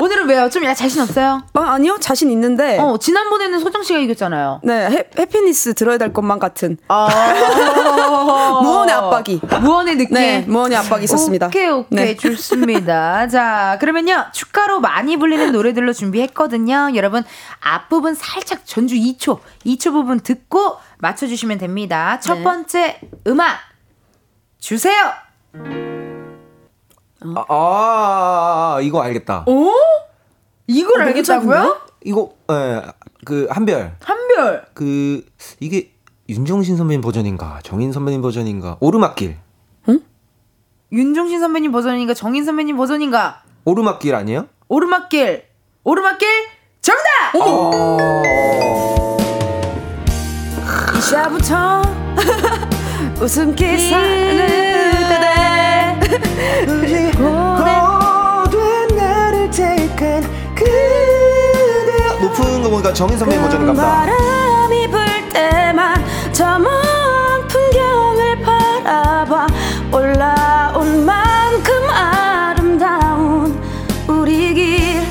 오늘은 왜요? 좀 자신 없어요? 어, 아니요. 자신 자신 있는데. 어, 지난번에는 소정 씨가 이겼잖아요. 네, 해, 해피니스 들어야 될 것만 같은. 아. 무언의 압박이. 무언의 느낌. 네, 무언의 압박이 있었습니다. 오케이, 오케이. 네. 좋습니다. 자, 그러면요. 축가로 많이 불리는 노래들로 준비했거든요. 여러분, 앞부분 살짝 전주 2초, 2초 부분 듣고 맞춰주시면 됩니다. 첫 네. 번째 음악 주세요. 아, 아, 이거 알겠다. 오? 이걸 어, 알겠다고요? 이거 예, 그 한별. 한별. 그 이게 윤종신 선배님 버전인가 정인 선배님 버전인가 오르막길. 응? 윤종신 선배님 버전인가 정인 선배님 버전인가? 오르막길 아니에요? 오르막길. 오르막길 정답. 어... 이샤부터 웃음기 사는 그대 보니까 정인 선배님 버전인가 보다. 바람이 불 때만 저 먼 풍경을 바라봐 올라온 만큼 아름다운 우리 길.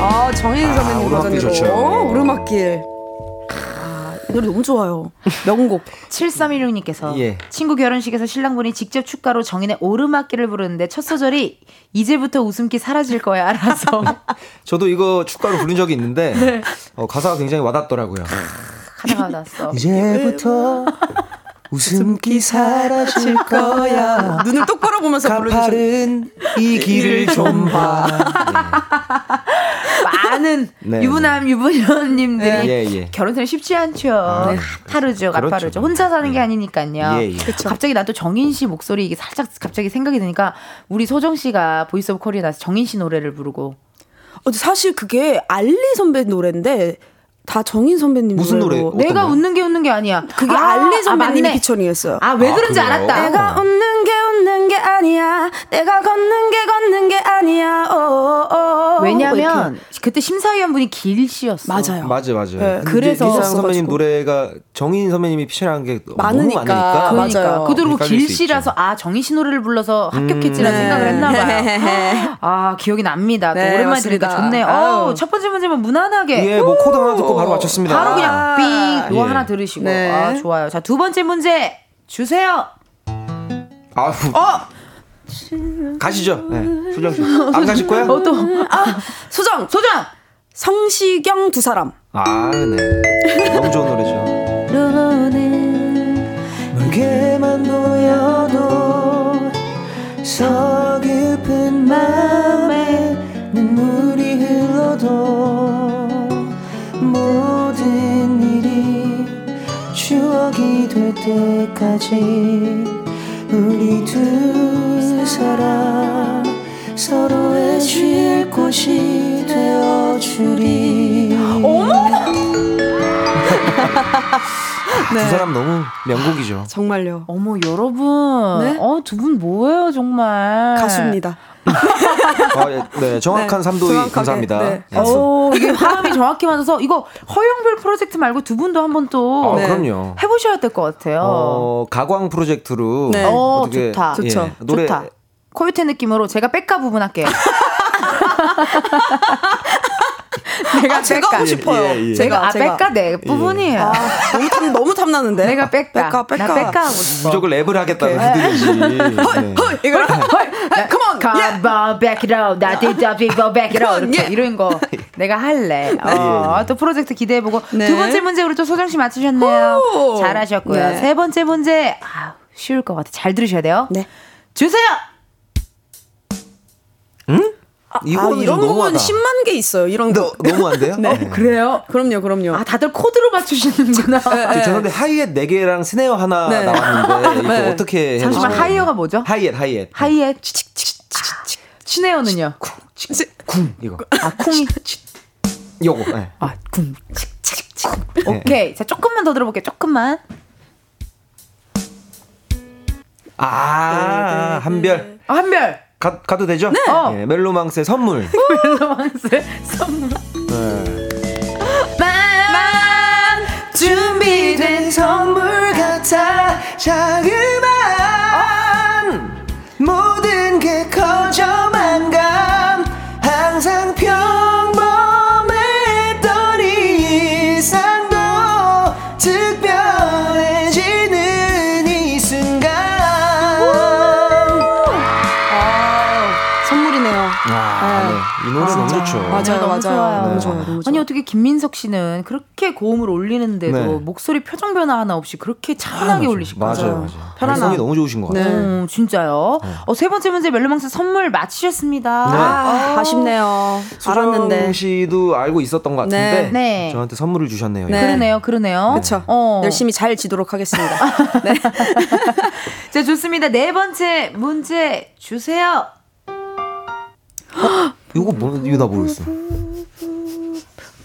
아 정인 선배님 아, 버전으로 오르막길. 노래 너무 좋아요. 명곡. 7316님께서 예. 친구 결혼식에서 신랑분이 직접 축가로 정인의 오르막길을 부르는데 첫 소절이 이제부터 웃음기 사라질 거야 알아서. 저도 이거 축가로 부른 적이 있는데 네. 어, 가사가 굉장히 와닿더라고요. 가사가 와닿았어. 이제부터 웃음기 사라질 거야. 눈을 똑바로 보면서 가파른 이 길을 좀 봐. 네. 많은 네, 유부남 네. 유부녀님들이 네. 예, 예. 결혼생활 쉽지 않죠. 아, 가파르죠, 가파르죠. 그렇죠. 혼자 사는 게 네. 아니니까요. 예, 예. 갑자기 나또 정인 씨 목소리 이게 살짝 갑자기 생각이 드니까 우리 소정 씨가 보이스 오브 코리아 나서 정인 씨 노래를 부르고. 어, 사실 그게 알리 선배 노래인데 다 정인 선배님 무슨 노래? 내가 거? 웃는 게 웃는 게 아니야. 그게 아, 알리 선배님 아, 피처링했어요. 아왜 아, 그런지 그래요? 알았다. 내가 게 웃는 게 아니야. 내가 걷는 게 걷는 게 아니야. 오, 오, 오. 왜냐면 그때 심사위원 분이 길 씨였어. 맞아요. 맞아 맞아. 네. 그래서 선배님 노래가 정인 선배님이 피처링한 게 많으니까. 너무 많으니까. 그러니까. 맞아요. 그리고 길 씨라서 아 정인 씨 노래를 불러서 합격했지라는 음. 생각을 했나 봐요. 아 기억이 납니다. 네, 오랜만에 들으니까 좋네요. 어, 첫 번째 문제면 무난하게. 예, 뭐 코드 하나 듣고 바로 맞췄습니다. 바로 그냥 삥 이거 예. 하나 들으시고 네. 아 좋아요. 자 두 번째 문제 주세요. 아우. 어. 가시죠. 네. 소정 씨. 안 가실 거야? 어, 또. 아, 소정, 소정! 성시경 두 사람. 아, 네. 너무 좋은 노래죠. 모든 일이 추억이 될 때까지 우리 두 사람 서로의 쉴 곳이 되어주리. 어머! 네. 두 사람 너무 명곡이죠. 정말요. 어머 여러분, 네? 어두 분 뭐예요 정말. 가수입니다. 어, 예, 네, 정확한 네, 삼도이 감사합니다. 네. 네. 오, 이게 화음이 정확히 맞아서 이거 허영별 프로젝트 말고 두 분도 한번 또 어, 그럼요. 해보셔야 될 것 같아요. 어, 가광 프로젝트로 네. 어, 어떻게, 좋다. 예, 좋죠. 노래 좋다. 코요태 느낌으로 제가 백가 부분 할게요. 내가 아, 제가 하고 싶어요. 예, 예. 제가 아, 뺄까 내 부분이에요. 아, 너무 탐 너무 탐나는데. 내가? 뺄까 뺄까. 나 뺄까 하고 싶어. 무조건 랩을 하겠다고 히든이지. 헐, 헐, 이거 헐, come on, come on, back it up, 나 뒤져 people back it up 이렇게 이런 거 내가 할래. 어, 또 프로젝트 기대해보고 네. 두 번째 문제 우리 또 소정 씨 맞추셨네요. 잘하셨고요. 네. 세 번째 문제 아, 쉬울 것 같아. 잘 들으셔야 돼요. 네. 주세요. 응? 아, 아 이런 부분 10만 개 있어요. 이런 거. 너무 안 돼요? 네. 어, 그래요? 그럼요, 그럼요. 아, 다들 코드로 맞추시는구나. 네, 네. 죄송한데 하이햇 4개랑 snare 하나 네. 나왔는데 이거 네. 어떻게 해야 잠시만 하이어가 뭐죠? 하이햇, 하이햇. 하이햇. 스네어는요? 쿵, 쿵 이거. 아, 쿵이 요거. 네. 아, 쿵. 오케이. 자, 조금만 더 들어볼게요. 조금만. 아, 한별. 아, 한별. 가, 가도 되죠? 네. 어. 예, 멜로망스의 선물. 멜로망스의 선물. 네. 만 준비된 선물 같아 자그만 좋죠. 맞아요, 네, 너무 맞아요. 좋아요. 너무 좋아요. 너무 아니 어떻게 김민석 씨는 그렇게 고음을 올리는데도 네. 목소리 표정 변화 하나 없이 그렇게 차분하게 아, 올리실까 맞아요, 맞아요. 편안함이 너무 좋으신 것 같아요. 네. 음, 진짜요. 네. 어, 세 번째 문제 멜로망스 선물 맞히셨습니다. 네. 아, 아 쉽네요. 알았는데. 씨도 알고 있었던 것 같은데 네. 저한테 선물을 주셨네요. 그러네요, 그러네요. 그렇죠. 어. 열심히 잘 지도록 하겠습니다. 네. 자, 좋습니다. 네 번째 문제 주세요. 어? 이거 뭐 이거 나 모르겠어.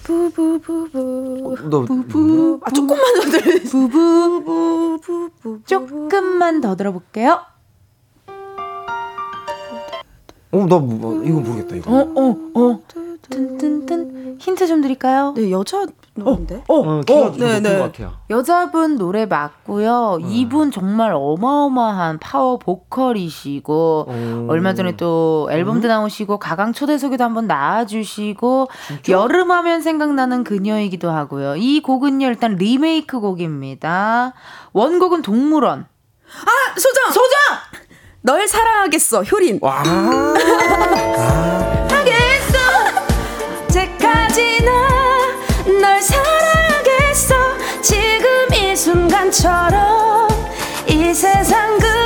부부부부 어, 부부 아 조금만 더 들려 부부부부 조금만 더 들어볼게요. 어 나 뭐, 이거 모르겠다 이거. 어 어 어. 튼튼튼 힌트 좀 드릴까요? 네 여자 누군데? 어, 어, 어 키가 어, 네, 네. 것 같아요. 여자분 노래 맞고요. 음. 이분 정말 어마어마한 파워 보컬이시고 오. 얼마 전에 또 앨범도 음? 나오시고 가강 초대석에도 한번 나와주시고 여름하면 생각나는 그녀이기도 하고요. 이 곡은요 일단 리메이크 곡입니다. 원곡은 동물원. 아 소정 소정 널 사랑하겠어 효린. 와. 아. 순간처럼 이 세상 그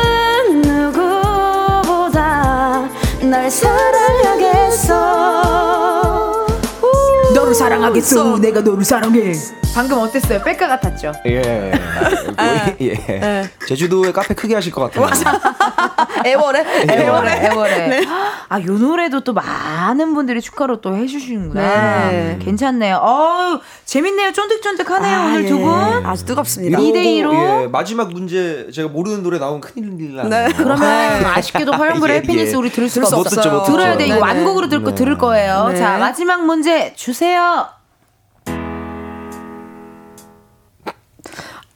사랑하겠어 내가 너를 사랑해 방금 어땠어요? 뺄까 같았죠? 예. 아, 예. 예. 제주도에 카페 크게 하실 것 같아요. 애월에? 애월에? 애월에. 네. 아, 요 노래도 또 많은 분들이 축하로 또 해주시는구나. 네. 괜찮네요. 어우, 재밌네요. 쫀득쫀득하네요, 아, 오늘 예. 두 분. 아주 뜨겁습니다. 2대2로. 예, 마지막 문제 제가 모르는 노래 나오면 큰일 나네. 네. 그러면 아. 쉽게도 허영불의 예, 해피니스 예. 우리 들을 수가 없어요. 들어야 돼. 이거 네, 네. 완곡으로 들, 네. 들을 거예요. 네. 자, 마지막 문제 주세요.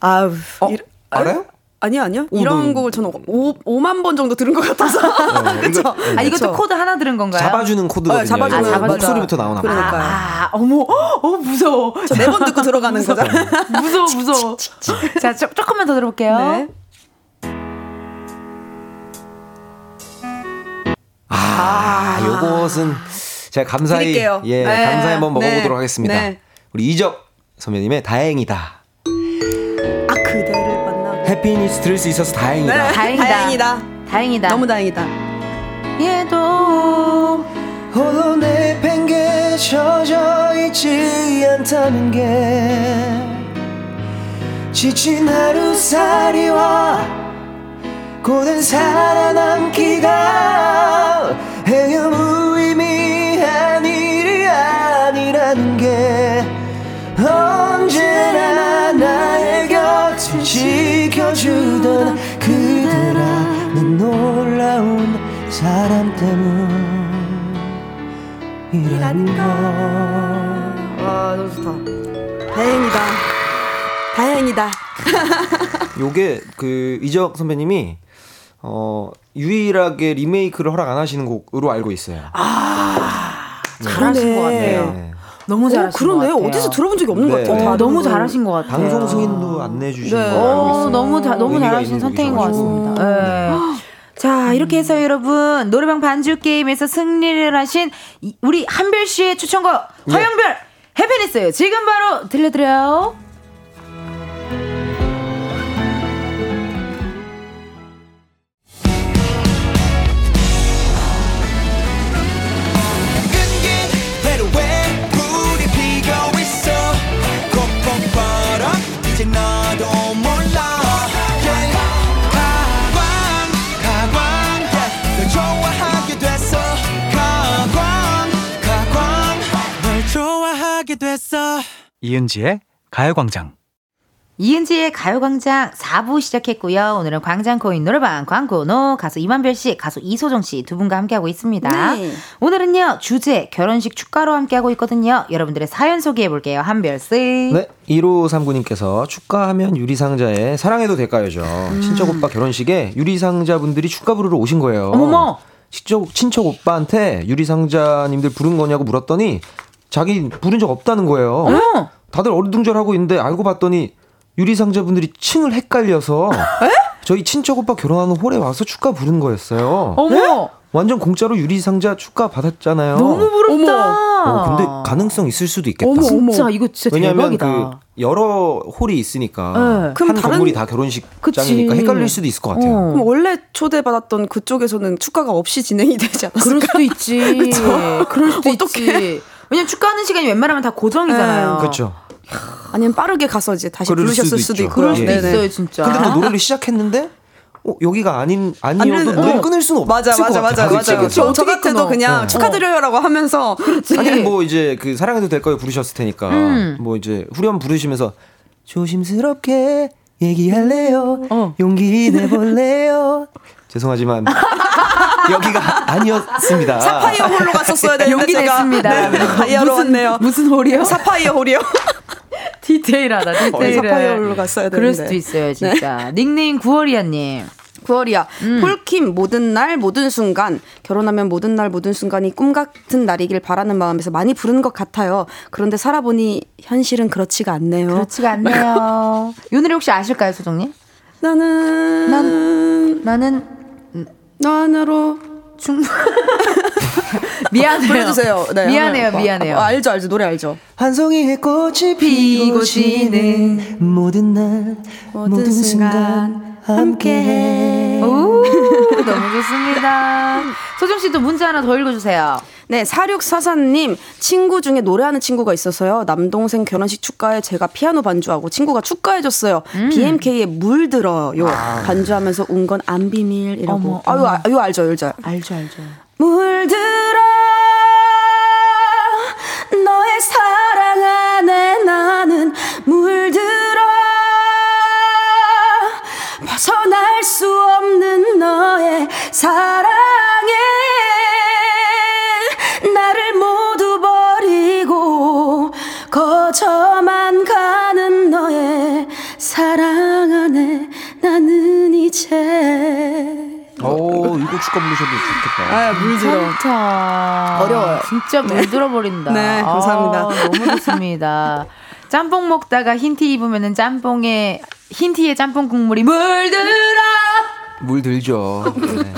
아우. 어? 이, 알아요? 아니요, 아니요. 오, 이런 너... 곡을 저는 5, 5만 번 정도 들은 것 같아서. 네, 이거, 네, 아, 이것도 그쵸? 코드 하나 들은 건가요? 잡아주는 코드거든요. 네, 잡아주는 아, 잡아주는 목소리부터 나오나 봐요. 아, 아, 어머, 어, 무서워. 저 네 번 듣고 들어가는 거죠. 무서워, 무서워. 자, 조, 조금만 더 들어볼게요. 네. 아, 요것은 제가 감사히 드릴게요. 예, 네. 감사히 한번 먹어보도록 네. 하겠습니다. 네. 우리 이적 선배님의 다행이다. 해피니스 들을 수 있어서 다행이다. 네, 다행이다. 다행이다. 다행이다. 너무 다행이다. 얘도 홀로 내팽개 젖어 있지 않다는 게 지친 하루살이와 고된 살아남기가 행여 무의미한 일이 아니라는 게 언제나 나의 곁을 지켜주던 그들아 는 놀라운 사람 때문이라는 와 너무 좋다 다행이다 다행이다 요게 그 이적 선배님이 어 유일하게 리메이크를 허락 안 하시는 곡으로 알고 있어요. 아, 네. 잘하신 것 같아요. 네. 너무 잘하신 그러네요. 어디서 들어본 적이 없는 네. 것 같아요. 어, 너무 잘하신 것 같아요. 방송 승인도 안 내 주시는 네. 어, 너무 자, 너무 잘하신 선택인 것 같습니다. 네. 자, 이렇게 해서 여러분 노래방 반주 게임에서 승리를 하신 우리 한별 씨의 추천곡 네. 허영별 해피니스 지금 바로 들려드려요. 이은지의 가요광장. 이은지의 가요광장 4부 시작했고요. 오늘은 광장코인 노래방 광고노 가수 이만별 씨, 가수 이소정 씨 두 분과 함께하고 있습니다. 네. 오늘은요, 주제 결혼식 축가로 함께하고 있거든요. 여러분들의 사연 소개해 볼게요. 한별 씨. 네, 1539님께서 축가하면 유리상자에 사랑해도 될까요죠. 음. 친척 오빠 결혼식에 유리상자 분들이 축가 부르러 오신 거예요. 어머머. 친척, 친척 오빠한테 유리상자님들 부른 거냐고 물었더니 자기 부른 적 없다는 거예요. 어. 다들 어리둥절하고 있는데 알고 봤더니 유리상자분들이 층을 헷갈려서 저희 친척 오빠 결혼하는 홀에 와서 축가 부른 거였어요. 어머. 완전 공짜로 유리상자 축가 받았잖아요. 너무 부럽다. 어, 근데 가능성 있을 수도 있겠다. 어머, 진짜 이거 진짜 왜냐하면 대박이다. 그 여러 홀이 있으니까 네. 한 다른... 건물이 다 결혼식장이니까 헷갈릴 수도 있을 것 같아요. 어. 그럼 원래 초대받았던 그쪽에서는 축가가 없이 진행이 되지 않았을까? 그럴 수도 있지. 그럴 수도 있지. 왜냐면 축가하는 시간이 웬만하면 다 고정이잖아요. 네. 그렇죠. 아니면 빠르게 가서 이제 다시 부르셨을 수도, 수도 있고. 그럴 수도 네. 있어요, 진짜. 근데 또 노래를 시작했는데 어, 여기가 아닌 아니어도 노래 어. 끊을 수는 없을 맞아, 맞아, 맞아, 맞아, 맞아. 저 같아도 그냥 네. 축하드려요라고 하면서 아니 뭐 이제 그 사랑해도 될 거요 부르셨을 테니까 음. 뭐 이제 후렴 부르시면서 조심스럽게 얘기할래요. 어. 용기 내볼래요. 죄송하지만 여기가 아니었습니다. 사파이어 홀로 갔었어야 되는데 용기 냈습니다. 네, 다이아로 왔네요. 무슨 홀이요? 사파이어 홀이요. 디테일하다. 디테일. 사파이어 홀로 갔어야 되는데. 그럴 수도 있어요, 진짜. 네. 닉네임 구월이야님. 구월이야. 음. 폴킴 모든 날 모든 순간 결혼하면 모든 날 모든 순간이 꿈 같은 날이길 바라는 마음에서 많이 부르는 것 같아요. 그런데 살아보니 현실은 그렇지가 않네요. 그렇지가 않네요. 이 노래 혹시 아실까요, 소정님? 나는 난 나는 너 하나로 충 미안해요. 보내주세요. 네, 미안해요, 미안해요. 어, 알죠, 알죠. 노래 알죠. 한 송이의 꽃이 피고 지는 모든 날, 모든, 모든 순간 함께해. 오, 너무 좋습니다. 소정 씨도 문자 하나 더 읽어주세요. 네, 4644님, 친구 중에 노래하는 친구가 있어서요. 남동생 결혼식 축가에 제가 피아노 반주하고 친구가 축가해줬어요. 음. BMK에 물들어요. 아. 반주하면서 운 건 안 비밀 이라고. 어머, 아유, 아, 유 알죠, 알죠. 알죠, 알죠. 물 들어 너의 사랑 안에 나는 물 들어 벗어날 수 없는 너의 사랑에 축가 부르셔도 좋겠다. 아, 물들어. 좋다. 어려워요. 진짜 물들어 버린다. 네, 감사합니다. 아, 너무 좋습니다. 짬뽕 먹다가 흰티 입으면은 짬뽕에 흰티에 짬뽕 국물이 물들어. 물 들죠. 네.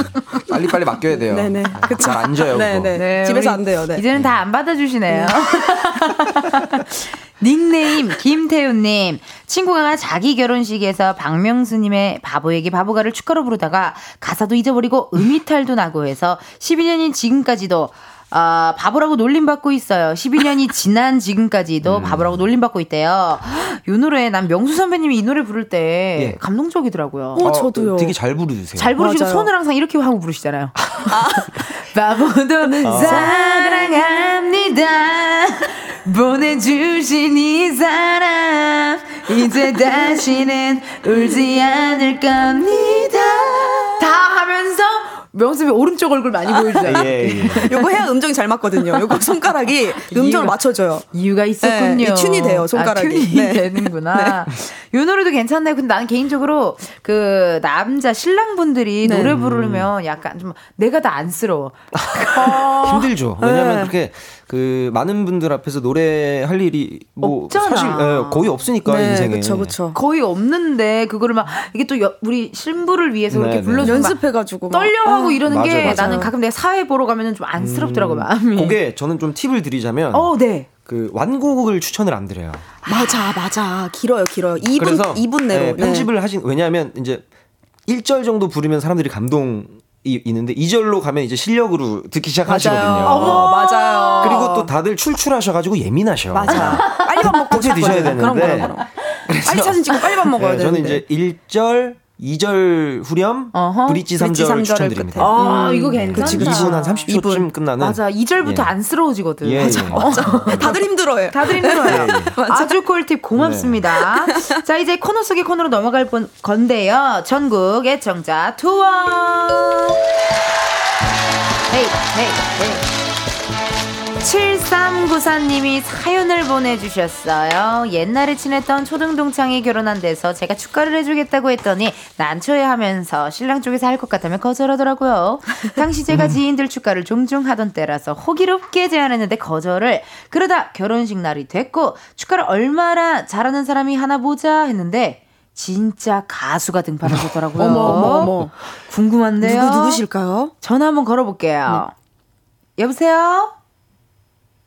빨리 빨리 맡겨야 돼요. 네네. 아, 잘안 져요. 네네. 네, 집에서 안 돼요. 네. 이제는 다 안 받아주시네요. 네. 닉네임 김태훈님 친구가 자기 결혼식에서 박명수님의 바보에게 바보가를 축가로 부르다가 가사도 잊어버리고 음이탈도 나고 해서 12년인 지금까지도 아, 바보라고 놀림받고 있어요. 12년이 지난 지금까지도 음. 바보라고 놀림받고 있대요. 이 노래 난 명수 선배님이 이 노래 부를 때 예. 감동적이더라고요. 어, 저도요. 되게 잘 부르세요. 잘 부르시고 맞아요. 손을 항상 이렇게 하고 부르시잖아요. 아. 바보도 네. 사랑합니다. 보내주신 이 사람 이제 다시는 울지 않을 겁니다. 다 하면서 명수이 오른쪽 얼굴 많이 보여주잖아요. 예, 예. 요거 해야 음정이 잘 맞거든요. 요거 손가락이 음정을 맞춰줘요. 이유가 있었군요. 네, 튠이 돼요, 손가락이. 아, 튠이 네. 되는구나. 네. 요 노래도 괜찮나요? 근데 나는 개인적으로 그 남자 신랑분들이 네. 노래 부르면 약간 좀 내가 다 안쓰러워. 힘들죠. 왜냐면 네. 그렇게 그 많은 분들 앞에서 노래 할 일이 뭐 없잖아. 사실 예, 거의 없으니까 네, 인생에. 그쵸, 그쵸. 거의 없는데 그거를 막 이게 또 여, 우리 신부를 위해서 네, 이렇게 네. 불러 연습해가지고 떨려하고 아, 이러는 맞아, 게 맞아. 나는 가끔 내가 사회 보러 가면은 좀 안쓰럽더라고 음, 마음이. 그게 저는 좀 팁을 드리자면. 어, 네. 그 완곡을 추천을 안 드려요. 맞아, 맞아. 길어요, 길어요. 2분, 그래서 2분 내로. 네, 편집을 하신, 왜냐하면 이제 1절 정도 부르면 사람들이 감동 이 있는데 2절로 가면 이제 실력으로 듣기 시작하시거든요. 맞아요. 어머, 맞아요. 그리고 또 다들 출출하셔가지고 예민하셔. 맞아. 빨리 밥 먹고 드셔야 되는데. 그럼, 그럼, 그럼. 빨리 사진 찍고 빨리 밥 먹어야 네, 되는데. 저는 이제 1절 2절 후렴, 어허. 브릿지 3절, 3절 추천드립니다. 아, 음. 이거 괜찮다. 그치, 2분 한 30초쯤 끝나는. 맞아, 2절부터 예. 안쓰러워지거든. 예, 맞아, 예. 맞아. 다들 힘들어요. 다들 힘들어요. 예, 예. 아주 꿀팁 고맙습니다. 네. 자, 이제 코너 속의 코너로 넘어갈 건데요. 전국 애청자 투어. 헤이, 헤이, 헤이. 7394님이 사연을 보내주셨어요. 옛날에 친했던 초등동창이 결혼한 데서 제가 축가를 해주겠다고 했더니 난처해 하면서 신랑 쪽에서 할 것 같다면 거절하더라고요. 당시 제가 지인들 축가를 종종 하던 때라서 호기롭게 제안했는데 거절을 그러다 결혼식 날이 됐고 축가를 얼마나 잘하는 사람이 하나 보자 했는데 진짜 가수가 등판하셨더라고요. 어머, 어머, 어머. 궁금한데요. 누구, 누구실까요? 전화 한번 걸어볼게요. 네. 여보세요?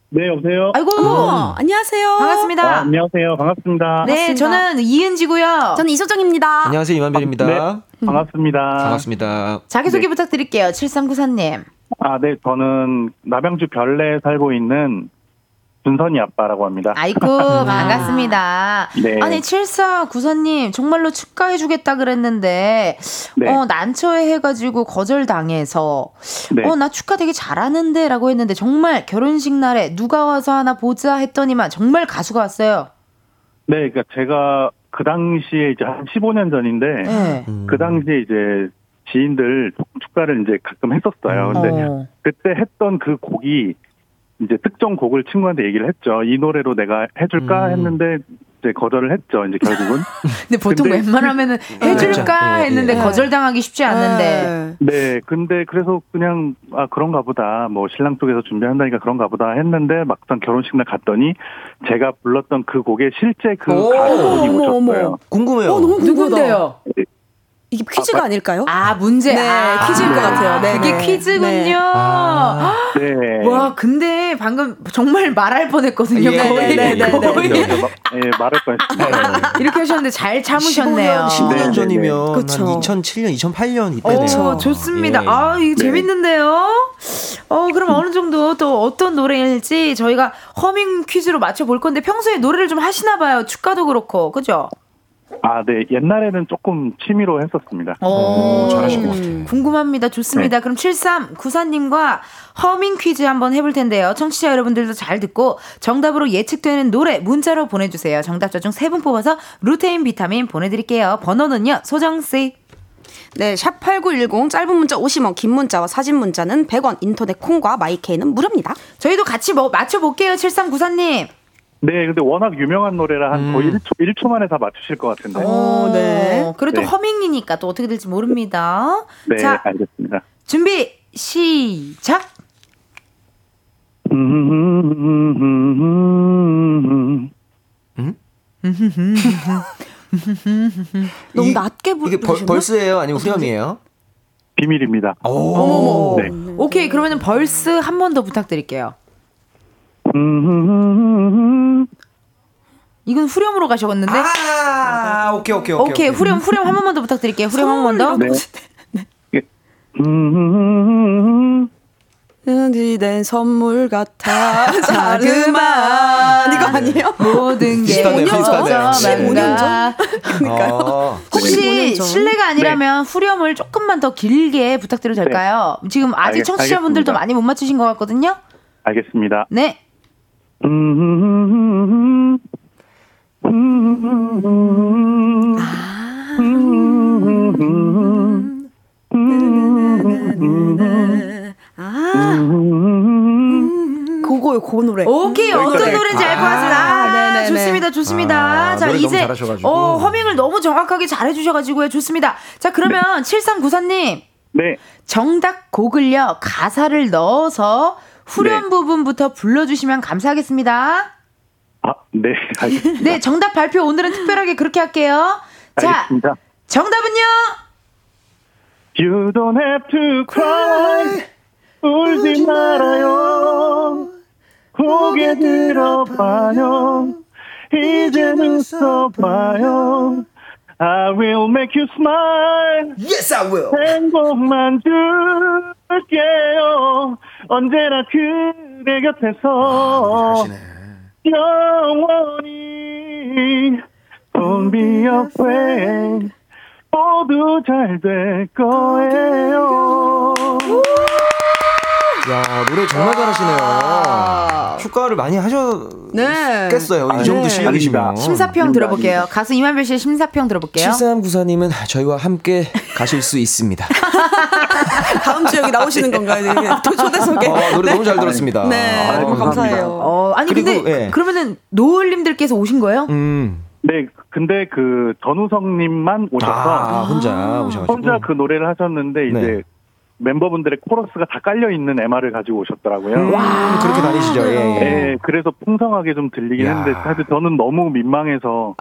네, 여보세요? 아이고, 어, 안녕하세요. 반갑습니다. 아, 안녕하세요. 반갑습니다. 네, 반갑습니다. 저는 이은지고요. 저는 이소정입니다. 안녕하세요. 이만별입니다. 네, 반갑습니다. 반갑습니다. 자기소개 네. 부탁드릴게요. 7394님. 아, 네, 저는 남양주 별내에 살고 있는 준선이 아빠라고 합니다. 아이고 반갑습니다. 네. 아니 7494님 정말로 축하해주겠다 그랬는데 네. 어 난처해 해가지고 거절당해서 네. 어나 축하 되게 잘하는데라고 했는데 정말 결혼식 날에 누가 와서 하나 보자 했더니만 정말 가수가 왔어요. 네, 그러니까 제가 그 당시에 이제 한 15년 전인데 네. 그 당시에 이제 지인들 축가를 이제 가끔 했었어요. 근데 어. 그때 했던 그 곡이 이제 특정 곡을 친구한테 얘기를 했죠. 이 노래로 내가 해줄까 음. 했는데 이제 거절을 했죠. 이제 결국은. 근데 보통 근데, 웬만하면은 네. 해줄까 네. 했는데 네. 거절당하기 쉽지 않는데. 네. 네. 근데 그래서 그냥 아 그런가 보다. 뭐 신랑 쪽에서 준비한다니까 그런가 보다 했는데 막상 결혼식 날 갔더니 제가 불렀던 그 곡에 실제 그 가수분이 오셨어요. 궁금해요. 어, 너무 누군데요? 이게 퀴즈가 아, 닐까요 아, 문제. 네, 아, 퀴즈일 것 같아요. 네, 그게 네. 퀴즈군요. 네. 아, 네. 와, 근데 방금 정말 말할 뻔했거든요. 예, 거의. 네, 네, 거의. 네, 예, 말할 뻔했습니다. 이렇게 하셨는데 잘 참으셨네요. 15년, 15년 전이면 그쵸. 한 2007년, 2008년 이때네요. 오, 좋습니다. 예. 아, 이거 재밌는데요. 어, 그럼 어느 정도 또 어떤 노래일지 저희가 허밍 퀴즈로 맞춰 볼 건데 평소에 노래를 좀 하시나 봐요. 축가도 그렇고. 그죠? 아, 네. 옛날에는 조금 취미로 했었습니다. 오, 어, 잘하신 것 같아요. 궁금합니다. 좋습니다. 네. 그럼 7394님과 허밍 퀴즈 한번 해볼 텐데요. 청취자 여러분들도 잘 듣고 정답으로 예측되는 노래 문자로 보내주세요. 정답자 중 세 분 뽑아서 루테인 비타민 보내드릴게요. 번호는요, 소정씨. 네, 샵 8910 짧은 문자 50원, 긴 문자와 사진 문자는 100원, 인터넷 콩과 마이케이는 무료입니다. 저희도 같이 뭐 맞춰 볼게요, 7394님. 네, 근데 워낙 유명한 노래라 한 음. 거의 1초, 1초 만에 다 맞추실 것 같은데. 오, 네. 그래도 네. 허밍이니까 또 어떻게 될지 모릅니다. 네, 자, 알겠습니다. 준비, 시작! 너무 낮게 부르 이게 벌, 벌스예요? 아니면 후렴이에요? 비밀입니다. 오. 네. 오케이, 그러면 벌스 한 번 더 부탁드릴게요. 이건 후렴으로 가셔갔는데. 아, 오케이, 오케이, 오케이. 오케이, 후렴, 후렴 한 번만 더 부탁드릴게요. 후렴 한 번 더. 네. 네. 된 선물 같아 자그만 이거 아니에요? 모든 게 15년 전 15년 전 그러니까요 아, 혹시 실례가 아니라면 네. 후렴을 조금만 더 길게 부탁드려도 될까요? 네. 지금 아직 청취자분들도 많이 못 맞추신 것 같거든요 알겠습니다 네 음, 아. 그거요, 그 노래. 오케이, 어떤 노래인지 알고 왔습니다. 아, 좋습니다, 좋습니다. 아, 자, 이제, 어, 허밍을 너무 정확하게 잘 해주셔가지고요. 좋습니다. 자, 그러면 네. 7394님. 네. 정답 곡을요, 가사를 넣어서 후렴 네. 부분부터 불러주시면 감사하겠습니다. 아, 네, 알겠습니다. 네, 정답 발표 오늘은 특별하게 그렇게 할게요. 자, 알겠습니다. 정답은요? You don't have to cry. 울지 말아요. 고개 들어봐요. 이제 웃어봐요. I will make you smile. Yes, I will. 행복만 줄 게요. 언제나 그대 곁에서. 아, 영원히. Don't be afraid. 모두 잘 될 거예요. 야 노래 정말 잘하시네요. 휴가를 많이 하셨겠어요. 네. 이 정도 네. 실력이시면. 심사평 들어볼게요. 가수 이만별 씨의 심사평 들어볼게요. 7394님은 저희와 함께 가실 수 있습니다. 다음 주 여기 나오시는 건가요? 초대석에. 어, 노래 네. 너무 잘 들었습니다. 네, 아, 감사해요. 어, 아니 그리고, 근데 네. 그러면은 노을님들께서 오신 거예요? 음. 네, 근데 그 전우성님만 오셔서 아, 혼자 오셔가지고 혼자 그 노래를 하셨는데 이제 네. 멤버분들의 코러스가 다 깔려 있는 MR을 가지고 오셨더라고요. 음, 와, 그렇게 다니시죠. 예, 예. 네, 그래서 풍성하게 좀 들리긴 야. 했는데 사실 저는 너무 민망해서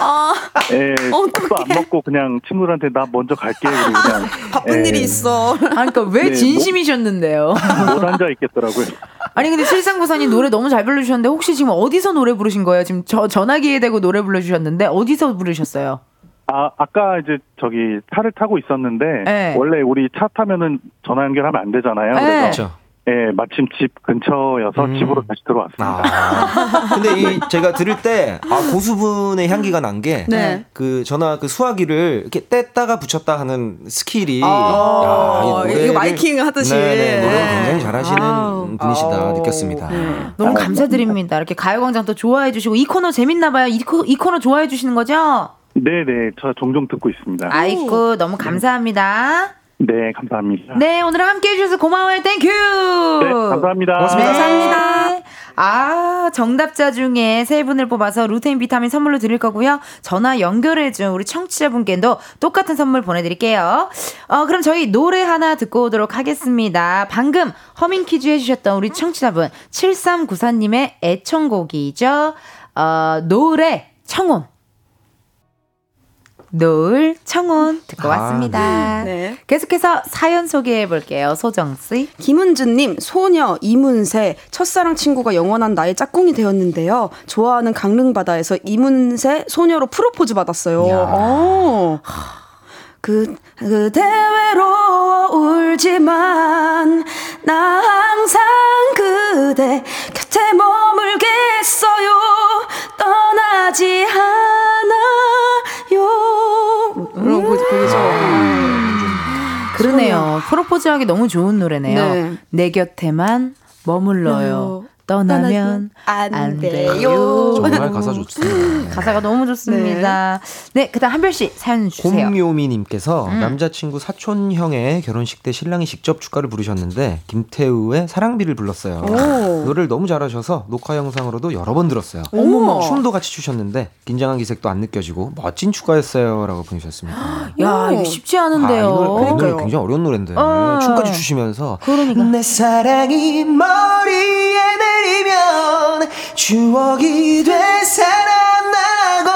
아, 예, 밥도 안 먹고 그냥 친구들한테 나 먼저 갈게 그리고 그냥 바쁜 예. 일이 있어. 아, 그러니까 왜 네, 진심이셨는데요? 못 앉아 있겠더라고요. 아니 근데 칠상구사님 노래 너무 잘 불러주셨는데 혹시 지금 어디서 노래 부르신 거예요? 지금 저 전화기에 대고 노래 불러주셨는데 어디서 부르셨어요? 아, 아까 이제 저기 차를 타고 있었는데 네. 원래 우리 차 타면은 전화 연결하면 안 되잖아요. 네. 그래서 그렇죠. 예, 마침 집 근처여서 음. 집으로 다시 들어왔습니다. 아. 근데 이 제가 들을 때 아, 고수분의 향기가 난 게그 네. 그 전화 그 수화기를 이렇게 뗐다가 붙였다 하는 스킬이 아, 야, 이거 miking 하듯이 네네, 노래 네. 굉장히 잘하시는 아. 분이시다 아. 느꼈습니다. 네. 너무 감사드립니다. 이렇게 가요광장 또 좋아해 주시고 이 코너 재밌나 봐요. 이, 코, 이 코너 좋아해 주시는 거죠? 네네, 저 종종 듣고 있습니다. 아이고 너무 감사합니다. 네, 감사합니다. 네, 오늘 함께 해주셔서 고마워요. Thank you! 네, 감사합니다. 고맙습니다. 네. 감사합니다. 아, 정답자 중에 세 분을 뽑아서 루테인 비타민 선물로 드릴 거고요. 전화 연결해준 우리 청취자분께도 똑같은 선물 보내드릴게요. 어, 그럼 저희 노래 하나 듣고 오도록 하겠습니다. 방금 허밍 퀴즈 해주셨던 우리 청취자분 7394님의 애청곡이죠. 어, 노래 청혼. 노을 청혼 듣고 아, 왔습니다. 네. 네. 계속해서 사연 소개해 볼게요. 소정 씨. 김은주님 소녀 이문세 첫사랑 친구가 영원한 나의 짝꿍이 되었는데요. 좋아하는 강릉 바다에서 이문세 소녀로 프로포즈 받았어요. 어. 그 그대 외로 울지만 나 항상 그대 곁에 머물겠어요 떠나지 않 곡이죠. 아, 그러네요. 프로포즈하기 너무 좋은 노래네요. 네. 내 곁에만 머물러요. 떠나면 안, 안 돼요. 정말 가사 좋습니다. 가사가 너무 좋습니다. 네, 네 그다음 한별 씨 사연 주세요. 곰묘미님께서 음. 남자친구 사촌 형의 결혼식 때 신랑이 직접 축가를 부르셨는데 김태우의 사랑비를 불렀어요. 오. 노래를 너무 잘하셔서 녹화 영상으로도 여러 번 들었어요. 어머 춤도 같이 추셨는데 긴장한 기색도 안 느껴지고 멋진 축가였어요라고 보내주셨습니다. 야 이거 쉽지 않은데요. 아, 이거 노래 굉장히 어려운 노래인데 어. 춤까지 추시면서 그러니까 내 사랑이 머리에 내 내리면 추억이 되살아나고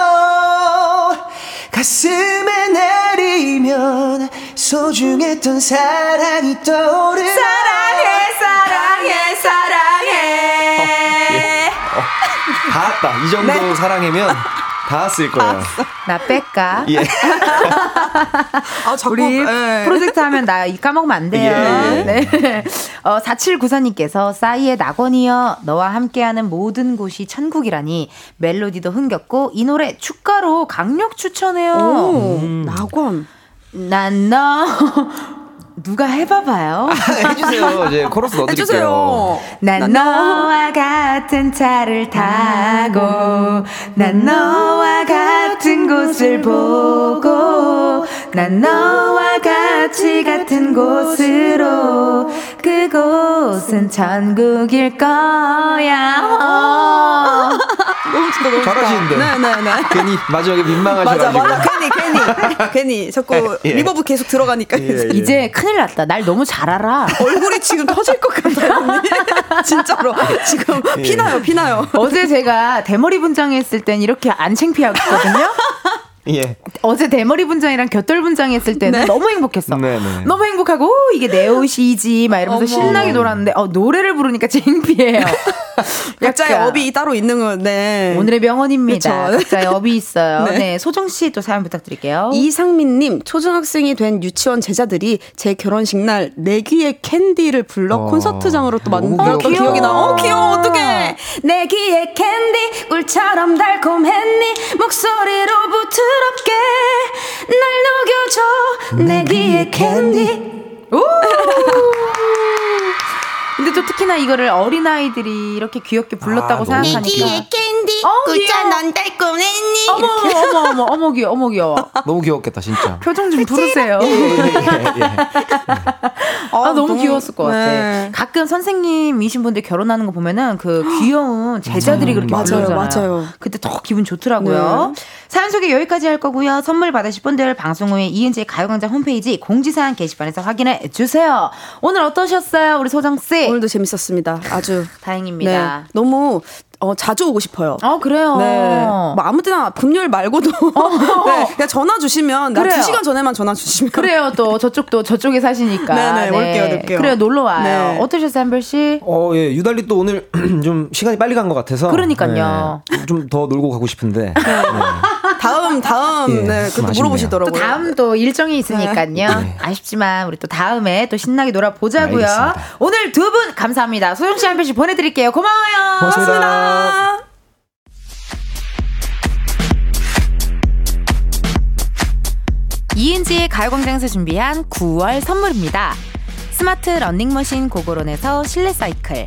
가슴에 내리면 소중했던 사랑이 떠오르 사랑해 사랑해 사랑해 어, 예. 어, 다 왔다 이 정도 네. 사랑이면 다 쓸 거예요. 나 뺄까? 예. 아, 자꾸, 우리 예. 프로젝트 하면 나 까먹으면 안 돼요. 예, 예. 네. 어, 4794님께서 싸이의 낙원이여 너와 함께하는 모든 곳이 천국이라니 멜로디도 흥겹고 이 노래 축가로 강력 추천해요. 오, 음. 낙원. 난너 누가 해봐봐요. 아, 해주세요. 이제 코러스 넣어드릴게요. 난 너와 같은 차를 타고 난 너와 같은 곳을 보고 난 너와 같이 같은 곳으로 그곳은 천국일 거야 어. 너무 진짜 너무 잘하시는데 네네네 괜히 마지막에 민망하셔가지고 맞아 맞아 괜히 괜히 괜히 자꾸 예. reverb 계속 들어가니까 예, 예. 이제 큰일 났다. 날 너무 잘 알아. 얼굴이 지금 터질 것 같아요 진짜로. 지금 예. 피나요 피나요. 어제 제가 대머리 분장했을 땐 이렇게 안 창피하거든요 예. 어제 대머리 분장이랑 곁돌 분장 했을 때는 네. 너무 행복했어. 네네. 네. 너무 행복하고 오, 이게 내 옷이지 막 이러면서 어머. 신나게 놀았는데 어, 노래를 부르니까 창피해요. 각자의 업이 따로 있는 건 네. 오늘의 명언입니다. 그쵸? 각자의 업이 있어요. 네. 네. 소정 씨 또 사연 부탁드릴게요. 이상민 님, 초등학생이 된 유치원 제자들이 제 결혼식 날 내귀의 캔디를 불러 어. 콘서트장으로 또 만들었던 어, 기억이 나. 어, 귀여워. 어떡해. 내귀의 캔디 꿀처럼 달콤해 니 목소리로 부 드럽게 날 녹여줘. 내귀의 캔디. 오! 근데 또 특히나 이거를 어린아이들이 이렇게 귀엽게 불렀다고 아, 생각하니까. 내 귀의 캔디, 어, 꿀처럼 달콤했니? 어머, 어머, 어머, 어머, 귀여워, 어머, 귀여워. 너무 귀엽겠다, 진짜. 표정 좀 부르세요. 예, 예, 예, 아, 너무, 너무 귀여웠을 것 같아. 네. 가끔 선생님이신 분들 결혼하는 거 보면은 그 귀여운 제자들이 그렇게 맞아요. 맞아요. 그때 더 기분 좋더라고요. 네. 사연 소개 여기까지 할 거고요. 선물 받으실 분들 방송 후에 이은지의 가요광장 홈페이지 공지사항 게시판에서 확인해 주세요. 오늘 어떠셨어요, 우리 소정 씨? 오늘도 재밌었습니다. 아주 다행입니다. 네, 너무 어, 자주 오고 싶어요. 아, 그래요? 네. 뭐 아무 때나 금요일 말고도. 어. 네, 그냥 전화 주시면, 나 2시간 전에만 전화 주시면. 그래요, 또 저쪽도 저쪽에 사시니까. 네네, 네, 올게요, 올게요. 그래요, 놀러 와요. 네. 어떠셨어요, 한별 씨? 어, 예, 유달리 또 오늘 좀 시간이 빨리 간 것 같아서. 그러니까요. 네, 좀더 놀고 가고 싶은데. 네. 다음, 다음, 예, 네, 그것도 물어보시더라고요. 또 다음 또 일정이 있으니까요. 네. 아쉽지만, 우리 또 다음에 또 신나게 놀아보자고요. 알겠습니다. 오늘 두 분 감사합니다. 소영 씨 한별씨 보내드릴게요. 고마워요. 고맙습니다. 고맙습니다. 이은지의 가요광장에서 준비한 9월 선물입니다. 스마트 러닝머신 고고런에서 실내 사이클,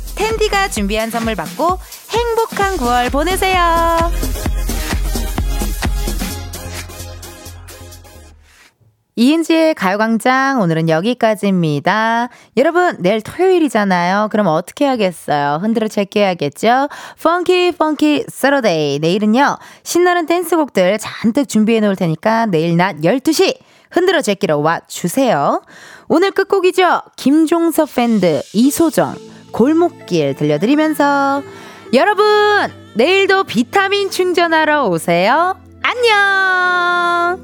은디가 준비한 선물 받고 행복한 9월 보내세요. 이은지의 가요광장 오늘은 여기까지입니다. 여러분 내일 토요일이잖아요. 그럼 어떻게 하겠어요? 흔들어 체크해야겠죠? funky funky Saturday 내일은요 신나는 댄스곡들 잔뜩 준비해 놓을 테니까 내일 낮 12시 흔들어 제끼러 와주세요. 오늘 끝곡이죠. 김종서 밴드 이소정 골목길 들려드리면서 여러분 내일도 비타민 충전하러 오세요. 안녕